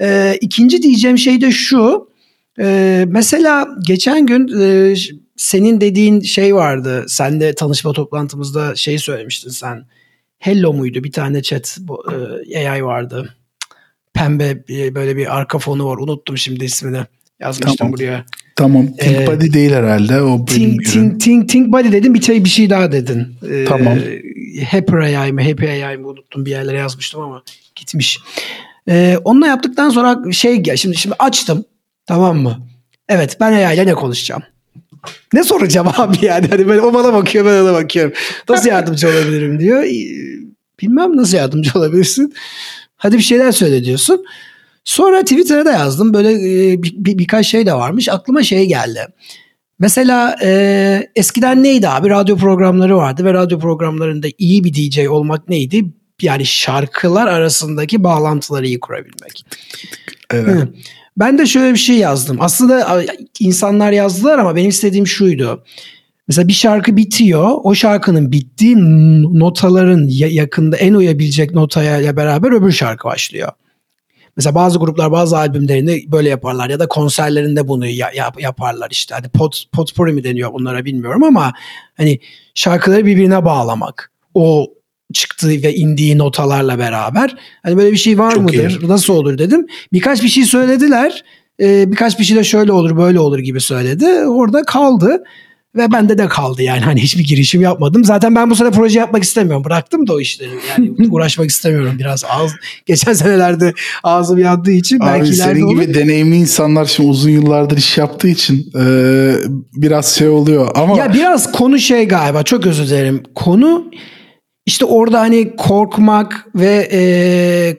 E, ikinci diyeceğim şey de şu. E, mesela geçen gün e, senin dediğin şey vardı. Sen de tanışma toplantımızda şey söylemiştin sen. Hello muydu? Bir tane chat e, AI vardı. Pembe böyle bir arka fonu var. Unuttum şimdi ismini. Yazmıştım tamam. buraya. Tamam. Think ee, Body değil herhalde. O think, think, think, think Body dedim. Bir şey, bir şey daha dedin. Ee, tamam. Happy AI mı? Happy AI mı? Unuttum. Bir yerlere yazmıştım ama gitmiş. Ee, onunla yaptıktan sonra şey gel. Şimdi, şimdi açtım. Tamam mı? Evet ben AI ile ne konuşacağım? Ne soracağım [laughs] abi yani? Hani ben, o bana bakıyor ben ona bakıyorum. Nasıl yardımcı olabilirim diyor. Bilmem nasıl yardımcı olabilirsin. Hadi bir şeyler söyle diyorsun. Sonra Twitter'a da yazdım. Böyle e, bir, bir, birkaç şey de varmış. Aklıma şey geldi. Mesela e, eskiden neydi abi? Radyo programları vardı ve radyo programlarında iyi bir DJ olmak neydi? Yani şarkılar arasındaki bağlantıları iyi kurabilmek. Evet. Ben de şöyle bir şey yazdım. Aslında insanlar yazdılar ama benim istediğim şuydu. Mesela bir şarkı bitiyor. O şarkının bittiği notaların yakında en uyabilecek notaya beraber öbür şarkı başlıyor. Mesela bazı gruplar bazı albümlerini böyle yaparlar ya da konserlerinde bunu ya, yap, yaparlar işte. Hani pot, potpourri mi deniyor bunlara bilmiyorum ama hani şarkıları birbirine bağlamak. O çıktığı ve indiği notalarla beraber. Hani böyle bir şey var Çok mıdır? Iyi. Nasıl olur dedim. Birkaç bir şey söylediler. Ee, birkaç bir şey de şöyle olur böyle olur gibi söyledi. Orada kaldı. Ve bende de kaldı yani hani hiçbir girişim yapmadım. Zaten ben bu sene proje yapmak istemiyorum. Bıraktım da o işleri. Yani [laughs] uğraşmak istemiyorum biraz. Ağız, geçen senelerde ağzım yandığı için Abi belki senin gibi olur. deneyimli insanlar şimdi uzun yıllardır iş yaptığı için e, biraz şey oluyor ama Ya biraz konu şey galiba çok özür dilerim. Konu işte orada hani korkmak ve e,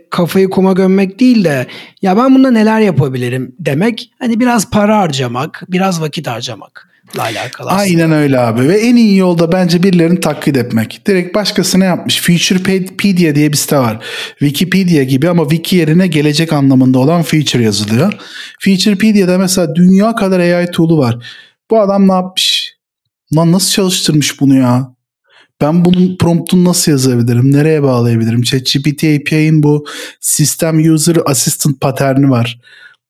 kafayı kuma gömmek değil de ya ben bunda neler yapabilirim demek. Hani biraz para harcamak, biraz vakit harcamak alakalı. Aynen öyle abi ve en iyi yolda bence birilerini taklit etmek. Direkt başkasına yapmış. Futurepedia diye bir site var. Wikipedia gibi ama wiki yerine gelecek anlamında olan feature yazılıyor. Futurepedia'da mesela dünya kadar AI tool'u var. Bu adam ne yapmış? Lan nasıl çalıştırmış bunu ya? Ben bunun promptunu nasıl yazabilirim? Nereye bağlayabilirim? ChatGPT API'nin bu System User Assistant paterni var.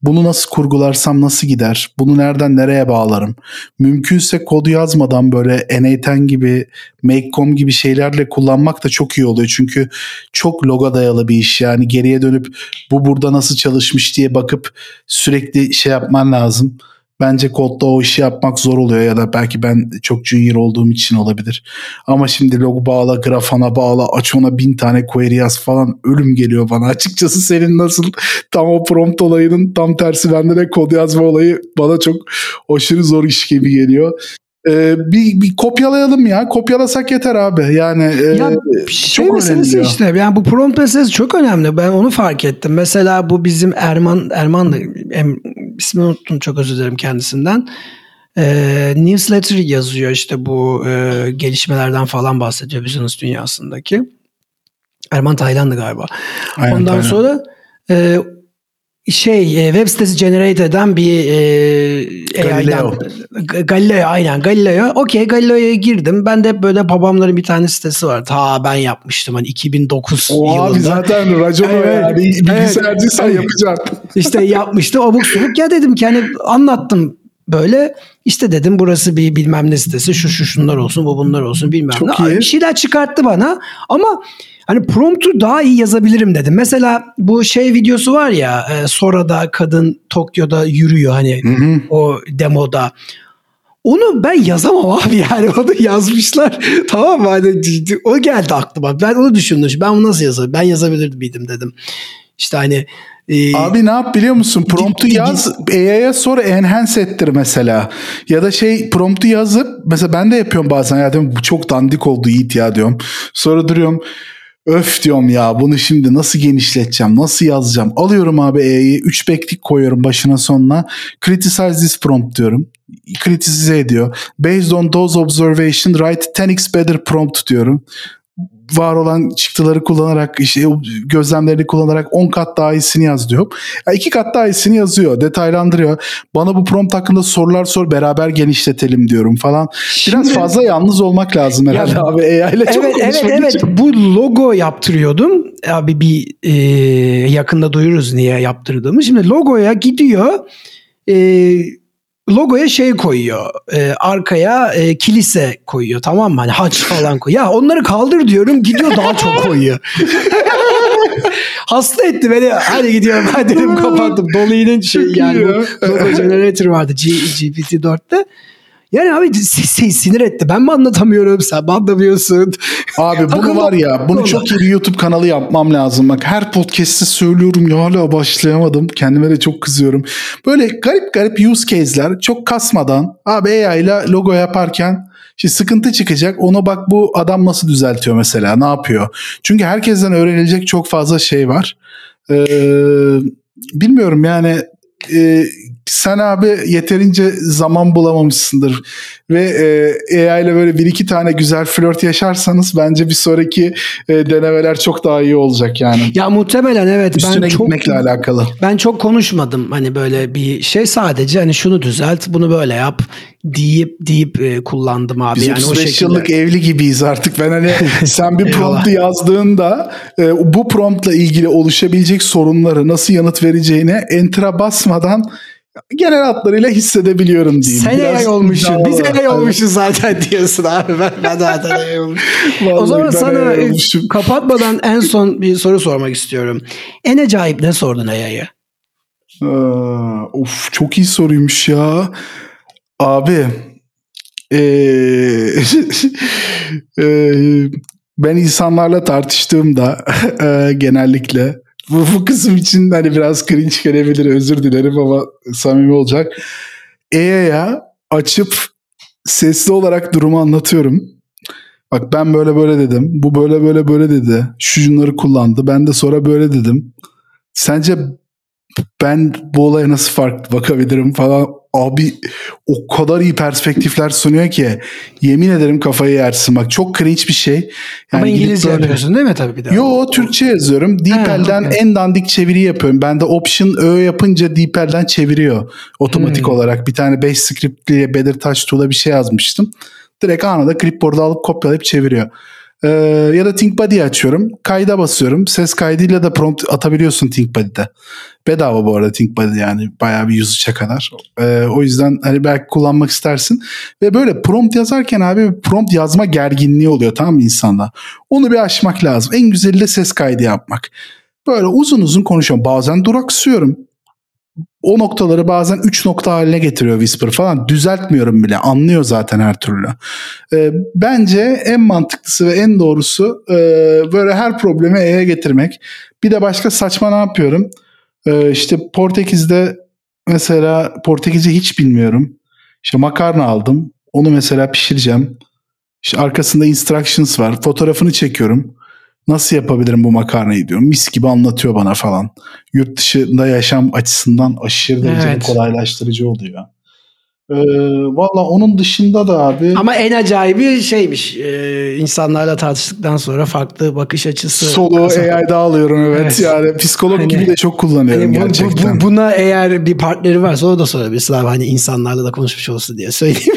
Bunu nasıl kurgularsam nasıl gider? Bunu nereden nereye bağlarım? Mümkünse kodu yazmadan böyle N8 gibi, Make.com gibi şeylerle kullanmak da çok iyi oluyor. Çünkü çok loga dayalı bir iş. Yani geriye dönüp bu burada nasıl çalışmış diye bakıp sürekli şey yapman lazım bence kodda o işi yapmak zor oluyor ya da belki ben çok junior olduğum için olabilir. Ama şimdi log bağla, grafana bağla, aç ona bin tane query yaz falan ölüm geliyor bana. [laughs] Açıkçası senin nasıl tam o prompt olayının tam tersi bende de kod yazma olayı bana çok aşırı zor iş gibi geliyor. Ee, bir, bir kopyalayalım ya. Kopyalasak yeter abi. Yani e, ya şey çok meselesi işte. Yani bu prompt meselesi çok önemli. Ben onu fark ettim. Mesela bu bizim Erman Erman em, ismini unuttum çok özür dilerim kendisinden. E, newsletter yazıyor işte bu e, gelişmelerden falan bahsediyor business dünyasındaki. Erman Taylan'dı galiba. Aynen, Ondan aynen. sonra e, şey e, web sitesi generate eden bir e, Galileo. AI'den Galileo aynen Galileo. Okey Galileo'ya girdim. Ben de böyle babamların bir tane sitesi var. Ta ben yapmıştım hani 2009 O yılında. abi zaten racon o Evet, yani. Bilgisayarcıysan evet. yapacaksın. İşte yapmıştı abuk subuk. Ya dedim ki hani anlattım böyle işte dedim burası bir bilmem ne sitesi şu şu şunlar olsun bu bunlar olsun bilmem Çok ne. iyi. Bir şeyler çıkarttı bana ama hani promptu daha iyi yazabilirim dedim. Mesela bu şey videosu var ya e, Sora'da kadın Tokyo'da yürüyor hani Hı hı. o demoda. Onu ben yazamam abi [laughs] yani onu yazmışlar. [laughs] tamam mı? Hani o geldi aklıma. Ben onu düşündüm. Ben bunu nasıl yazarım? Ben yazabilir miydim dedim. İşte hani e, Abi ne yap biliyor musun? Promptu yaz AI'ya sonra enhance ettir mesela. Ya da şey promptu yazıp mesela ben de yapıyorum bazen ya diyorum bu çok dandik oldu Yiğit ya diyorum. Sonra duruyorum öf diyorum ya bunu şimdi nasıl genişleteceğim nasıl yazacağım. Alıyorum abi AI'yi 3 beklik koyuyorum başına sonuna. Criticize this prompt diyorum. Kritisize ediyor. Based on those observation write 10x better prompt diyorum var olan çıktıları kullanarak işte gözlemlerini kullanarak 10 kat daha iyisini yaz diyor. Ya iki kat daha iyisini yazıyor, detaylandırıyor. Bana bu prompt hakkında sorular sor, beraber genişletelim diyorum falan. Biraz Şimdi- fazla yalnız olmak lazım herhalde Ya- abi. AI ile çok evet evet evet için. bu logo yaptırıyordum. Abi bir e, yakında duyururuz niye yaptırdığımı. Şimdi logoya gidiyor. E, logoya şey koyuyor. E, arkaya e, kilise koyuyor tamam mı? Hani haç [laughs] falan koyuyor. Ya onları kaldır diyorum gidiyor daha çok koyuyor. [laughs] Hasta etti beni. Hadi gidiyorum ben dedim kapattım. Dolly'nin şey yani bu logo generator vardı G, GPT-4'te. Yani abi [laughs] sinir etti. Ben mi anlatamıyorum sen mi anlamıyorsun? Abi bunu var ya bunu çok iyi bir YouTube kanalı yapmam lazım. Bak her podcast'te söylüyorum ya hala başlayamadım. Kendime de çok kızıyorum. Böyle garip garip use case'ler çok kasmadan abi AI ile logo yaparken işte sıkıntı çıkacak. Ona bak bu adam nasıl düzeltiyor mesela ne yapıyor. Çünkü herkesten öğrenilecek çok fazla şey var. Ee, bilmiyorum yani e, sen abi yeterince zaman bulamamışsındır ve e, AI ile böyle bir iki tane güzel flört yaşarsanız bence bir sonraki e, denemeler çok daha iyi olacak yani. Ya muhtemelen evet Üstüne ben çok gitmekle alakalı. ben çok konuşmadım hani böyle bir şey sadece hani şunu düzelt bunu böyle yap deyip deyip e, kullandım abi Biz yani o 35 şekilde. yıllık evli gibiyiz artık. Ben hani [laughs] sen bir promptu yazdığında e, bu promptla ilgili oluşabilecek sorunları nasıl yanıt vereceğine enter'a basmadan genel hatlarıyla hissedebiliyorum diyeyim. Sen AI olmuşsun. Biz. AI olmuşuz zaten diyorsun abi. Ben, ben zaten AI [laughs] olmuşum. o zaman sana e, kapatmadan [laughs] en son bir soru sormak istiyorum. En acayip ne sordun AI'ye? Aa, of çok iyi soruymuş ya. Abi eee, eee, [laughs] ben insanlarla tartıştığımda eee, genellikle bu, bu kısım için hani biraz cringe gelebilir özür dilerim ama samimi olacak. AI'ya açıp sesli olarak durumu anlatıyorum. Bak ben böyle böyle dedim. Bu böyle böyle böyle dedi. Şu şunları kullandı. Ben de sonra böyle dedim. Sence ben bu olaya nasıl farklı bakabilirim falan. Abi o kadar iyi perspektifler sunuyor ki yemin ederim kafayı yersin. Bak çok cringe bir şey. Ama gidip İngilizce böyle- yapıyorsun değil mi tabii bir de? Yo Türkçe yazıyorum. DeepL'den okey. en dandik çeviri yapıyorum. Ben de Option Ö yapınca DeepL'den çeviriyor otomatik Hmm. olarak. Bir tane Bash script diye Better Touch Tool'a bir şey yazmıştım. Direkt anında clipboard'a alıp kopyalayıp çeviriyor. Ee, ya da ThinkBuddy'yi açıyorum. Kayda basıyorum. Ses kaydıyla da prompt atabiliyorsun ThinkBuddy'de. Bedava bu arada ThinkBuddy yani bayağı bir yüz içe kadar. Ee, o yüzden hani belki kullanmak istersin. Ve böyle prompt yazarken abi prompt yazma gerginliği oluyor tamam mı insanda? Onu bir aşmak lazım. En güzeli de ses kaydı yapmak. Böyle uzun uzun konuşuyorum. Bazen duraksıyorum. O noktaları bazen 3 nokta haline getiriyor Whisper falan. Düzeltmiyorum bile. Anlıyor zaten her türlü. Ee, bence en mantıklısı ve en doğrusu e, böyle her problemi E'ye getirmek. Bir de başka saçma ne yapıyorum? Ee, işte Portekiz'de mesela Portekizce hiç bilmiyorum. İşte makarna aldım. Onu mesela pişireceğim. İşte arkasında instructions var. Fotoğrafını çekiyorum. Nasıl yapabilirim bu makarnayı diyorum. Mis gibi anlatıyor bana falan. Yurt dışında yaşam açısından aşırı derecede Evet. kolaylaştırıcı oluyor. Ee, Valla onun dışında da abi. Ama en acayibi şeymiş. E, insanlarla tartıştıktan sonra farklı bakış açısı. Solo AI'da alıyorum evet. evet. Yani psikolog hani, gibi de çok kullanıyorum hani bu, gerçekten. Bu, bu, buna eğer bir partneri varsa o da sorabilirsin abi. Hani insanlarla da konuşmuş olsun diye söyleyeyim.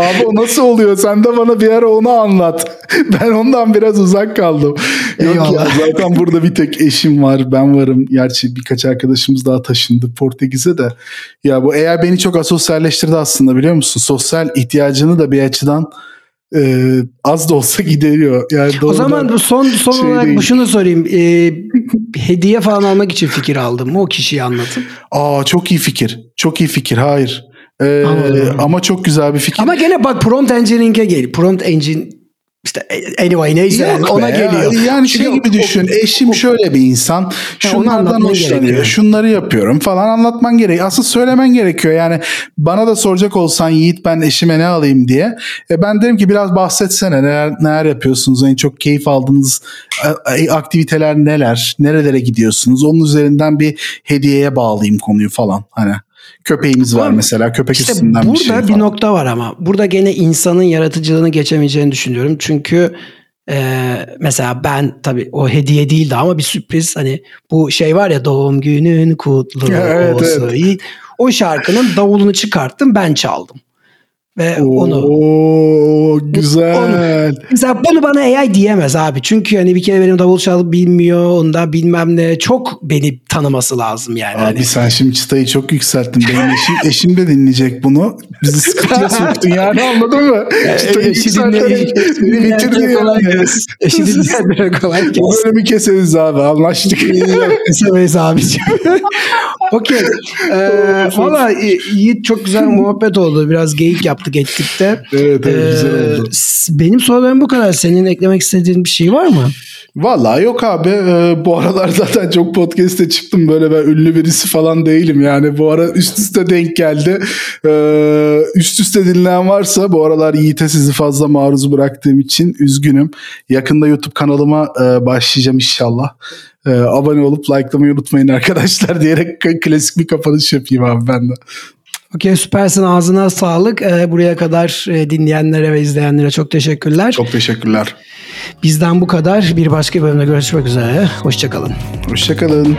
Abi o nasıl oluyor? Sen de bana bir ara onu anlat. [laughs] Ben ondan biraz uzak kaldım. Yok ya zaten burada bir tek eşim var. Ben varım. Gerçi birkaç arkadaşımız daha taşındı Portekiz'e de. Ya bu eğer beni çok asosyalleştirdi aslında biliyor musun? Sosyal ihtiyacını da bir açıdan e, az da olsa gideriyor. Yani o zaman son son şey olarak değil. şunu sorayım. E, hediye falan almak için fikir aldım? O kişiyi anlatın. Aa çok iyi fikir. Çok iyi fikir. Hayır. Ee, ama çok güzel bir fikir. Ama gene bak prompt engineering'e gel. Prompt engine işte anyway neyse yani ona geliyor. Yani şey Çünkü gibi düşün. O, eşim o, şöyle bir insan. Şunlardan hoşlanıyor. Şunları yapıyorum falan anlatman gerek. Asıl söylemen gerekiyor. Yani bana da soracak olsan Yiğit ben eşime ne alayım diye. E ben derim ki biraz bahsetsene neler, neler yapıyorsunuz? En çok keyif aldığınız e, e, aktiviteler neler? Nerelere gidiyorsunuz? Onun üzerinden bir hediyeye bağlayayım konuyu falan. Hani köpeğimiz var mesela köpek işte üstünden bir şey Burada bir nokta var ama burada gene insanın yaratıcılığını geçemeyeceğini düşünüyorum. Çünkü e, mesela ben tabii o hediye değildi ama bir sürpriz hani bu şey var ya doğum günün kutlu [laughs] evet, olsun. Evet. O şarkının davulunu çıkarttım ben çaldım. Ve Oo, onu güzel. Onu, mesela bunu bana AI diyemez abi. Çünkü hani bir kere benim davul çalıp bilmiyor. Onda bilmem ne. Çok beni tanıması lazım yani. Abi hani. sen şimdi çıtayı çok yükselttin. Benim eşim, [laughs] eşim de dinleyecek bunu. Bizi sıkıntıya soktun yani anladın mı? Çıtayı yükselterek beni bitirdin yani. Eşi dinleyenlere kolay gelsin. Bu bölümü keseriz abi anlaştık. Kesemeyiz abiciğim. [laughs] Okey. Ee, Valla Yiğit çok güzel muhabbet oldu. Biraz geyik yaptık ettik de. Evet, evet ee, güzel oldu. Benim sorularım bu kadar. Senin eklemek istediğin bir şey var mı? Vallahi yok abi. Ee, bu aralar [laughs] zaten çok podcast'e çıktım. Böyle ben ünlü birisi falan değilim. Yani bu ara üst üste denk geldi. Ee, üst üste dinleyen varsa bu aralar Yiğit'e sizi fazla maruz bıraktığım için üzgünüm. Yakında YouTube kanalıma e, başlayacağım inşallah. E, abone olup likelamayı unutmayın arkadaşlar [laughs] diyerek klasik bir kapanış yapayım abi ben de. Okey süpersin ağzına sağlık. Ee, buraya kadar e, dinleyenlere ve izleyenlere çok teşekkürler. Çok teşekkürler. Bizden bu kadar. Bir başka bölümde görüşmek üzere. Hoşçakalın. Hoşçakalın.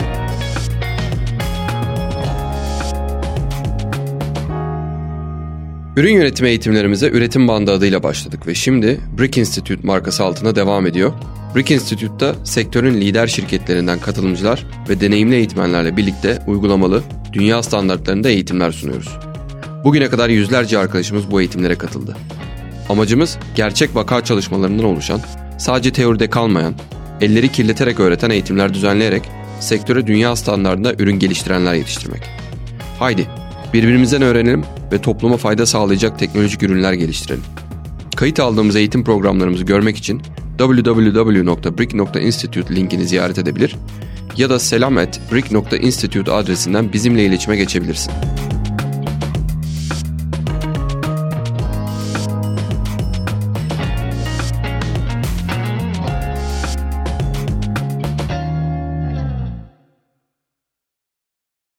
Ürün yönetimi eğitimlerimize üretim bandı adıyla başladık ve şimdi Brick Institute markası altında devam ediyor. Brick Institute'da sektörün lider şirketlerinden katılımcılar ve deneyimli eğitmenlerle birlikte uygulamalı, dünya standartlarında eğitimler sunuyoruz. Bugüne kadar yüzlerce arkadaşımız bu eğitimlere katıldı. Amacımız gerçek vaka çalışmalarından oluşan, sadece teoride kalmayan, elleri kirleterek öğreten eğitimler düzenleyerek sektöre dünya standartında ürün geliştirenler yetiştirmek. Haydi birbirimizden öğrenelim ve topluma fayda sağlayacak teknolojik ürünler geliştirelim. Kayıt aldığımız eğitim programlarımızı görmek için www.brick.institute linkini ziyaret edebilir ya da selam@brick.institute adresinden bizimle iletişime geçebilirsin.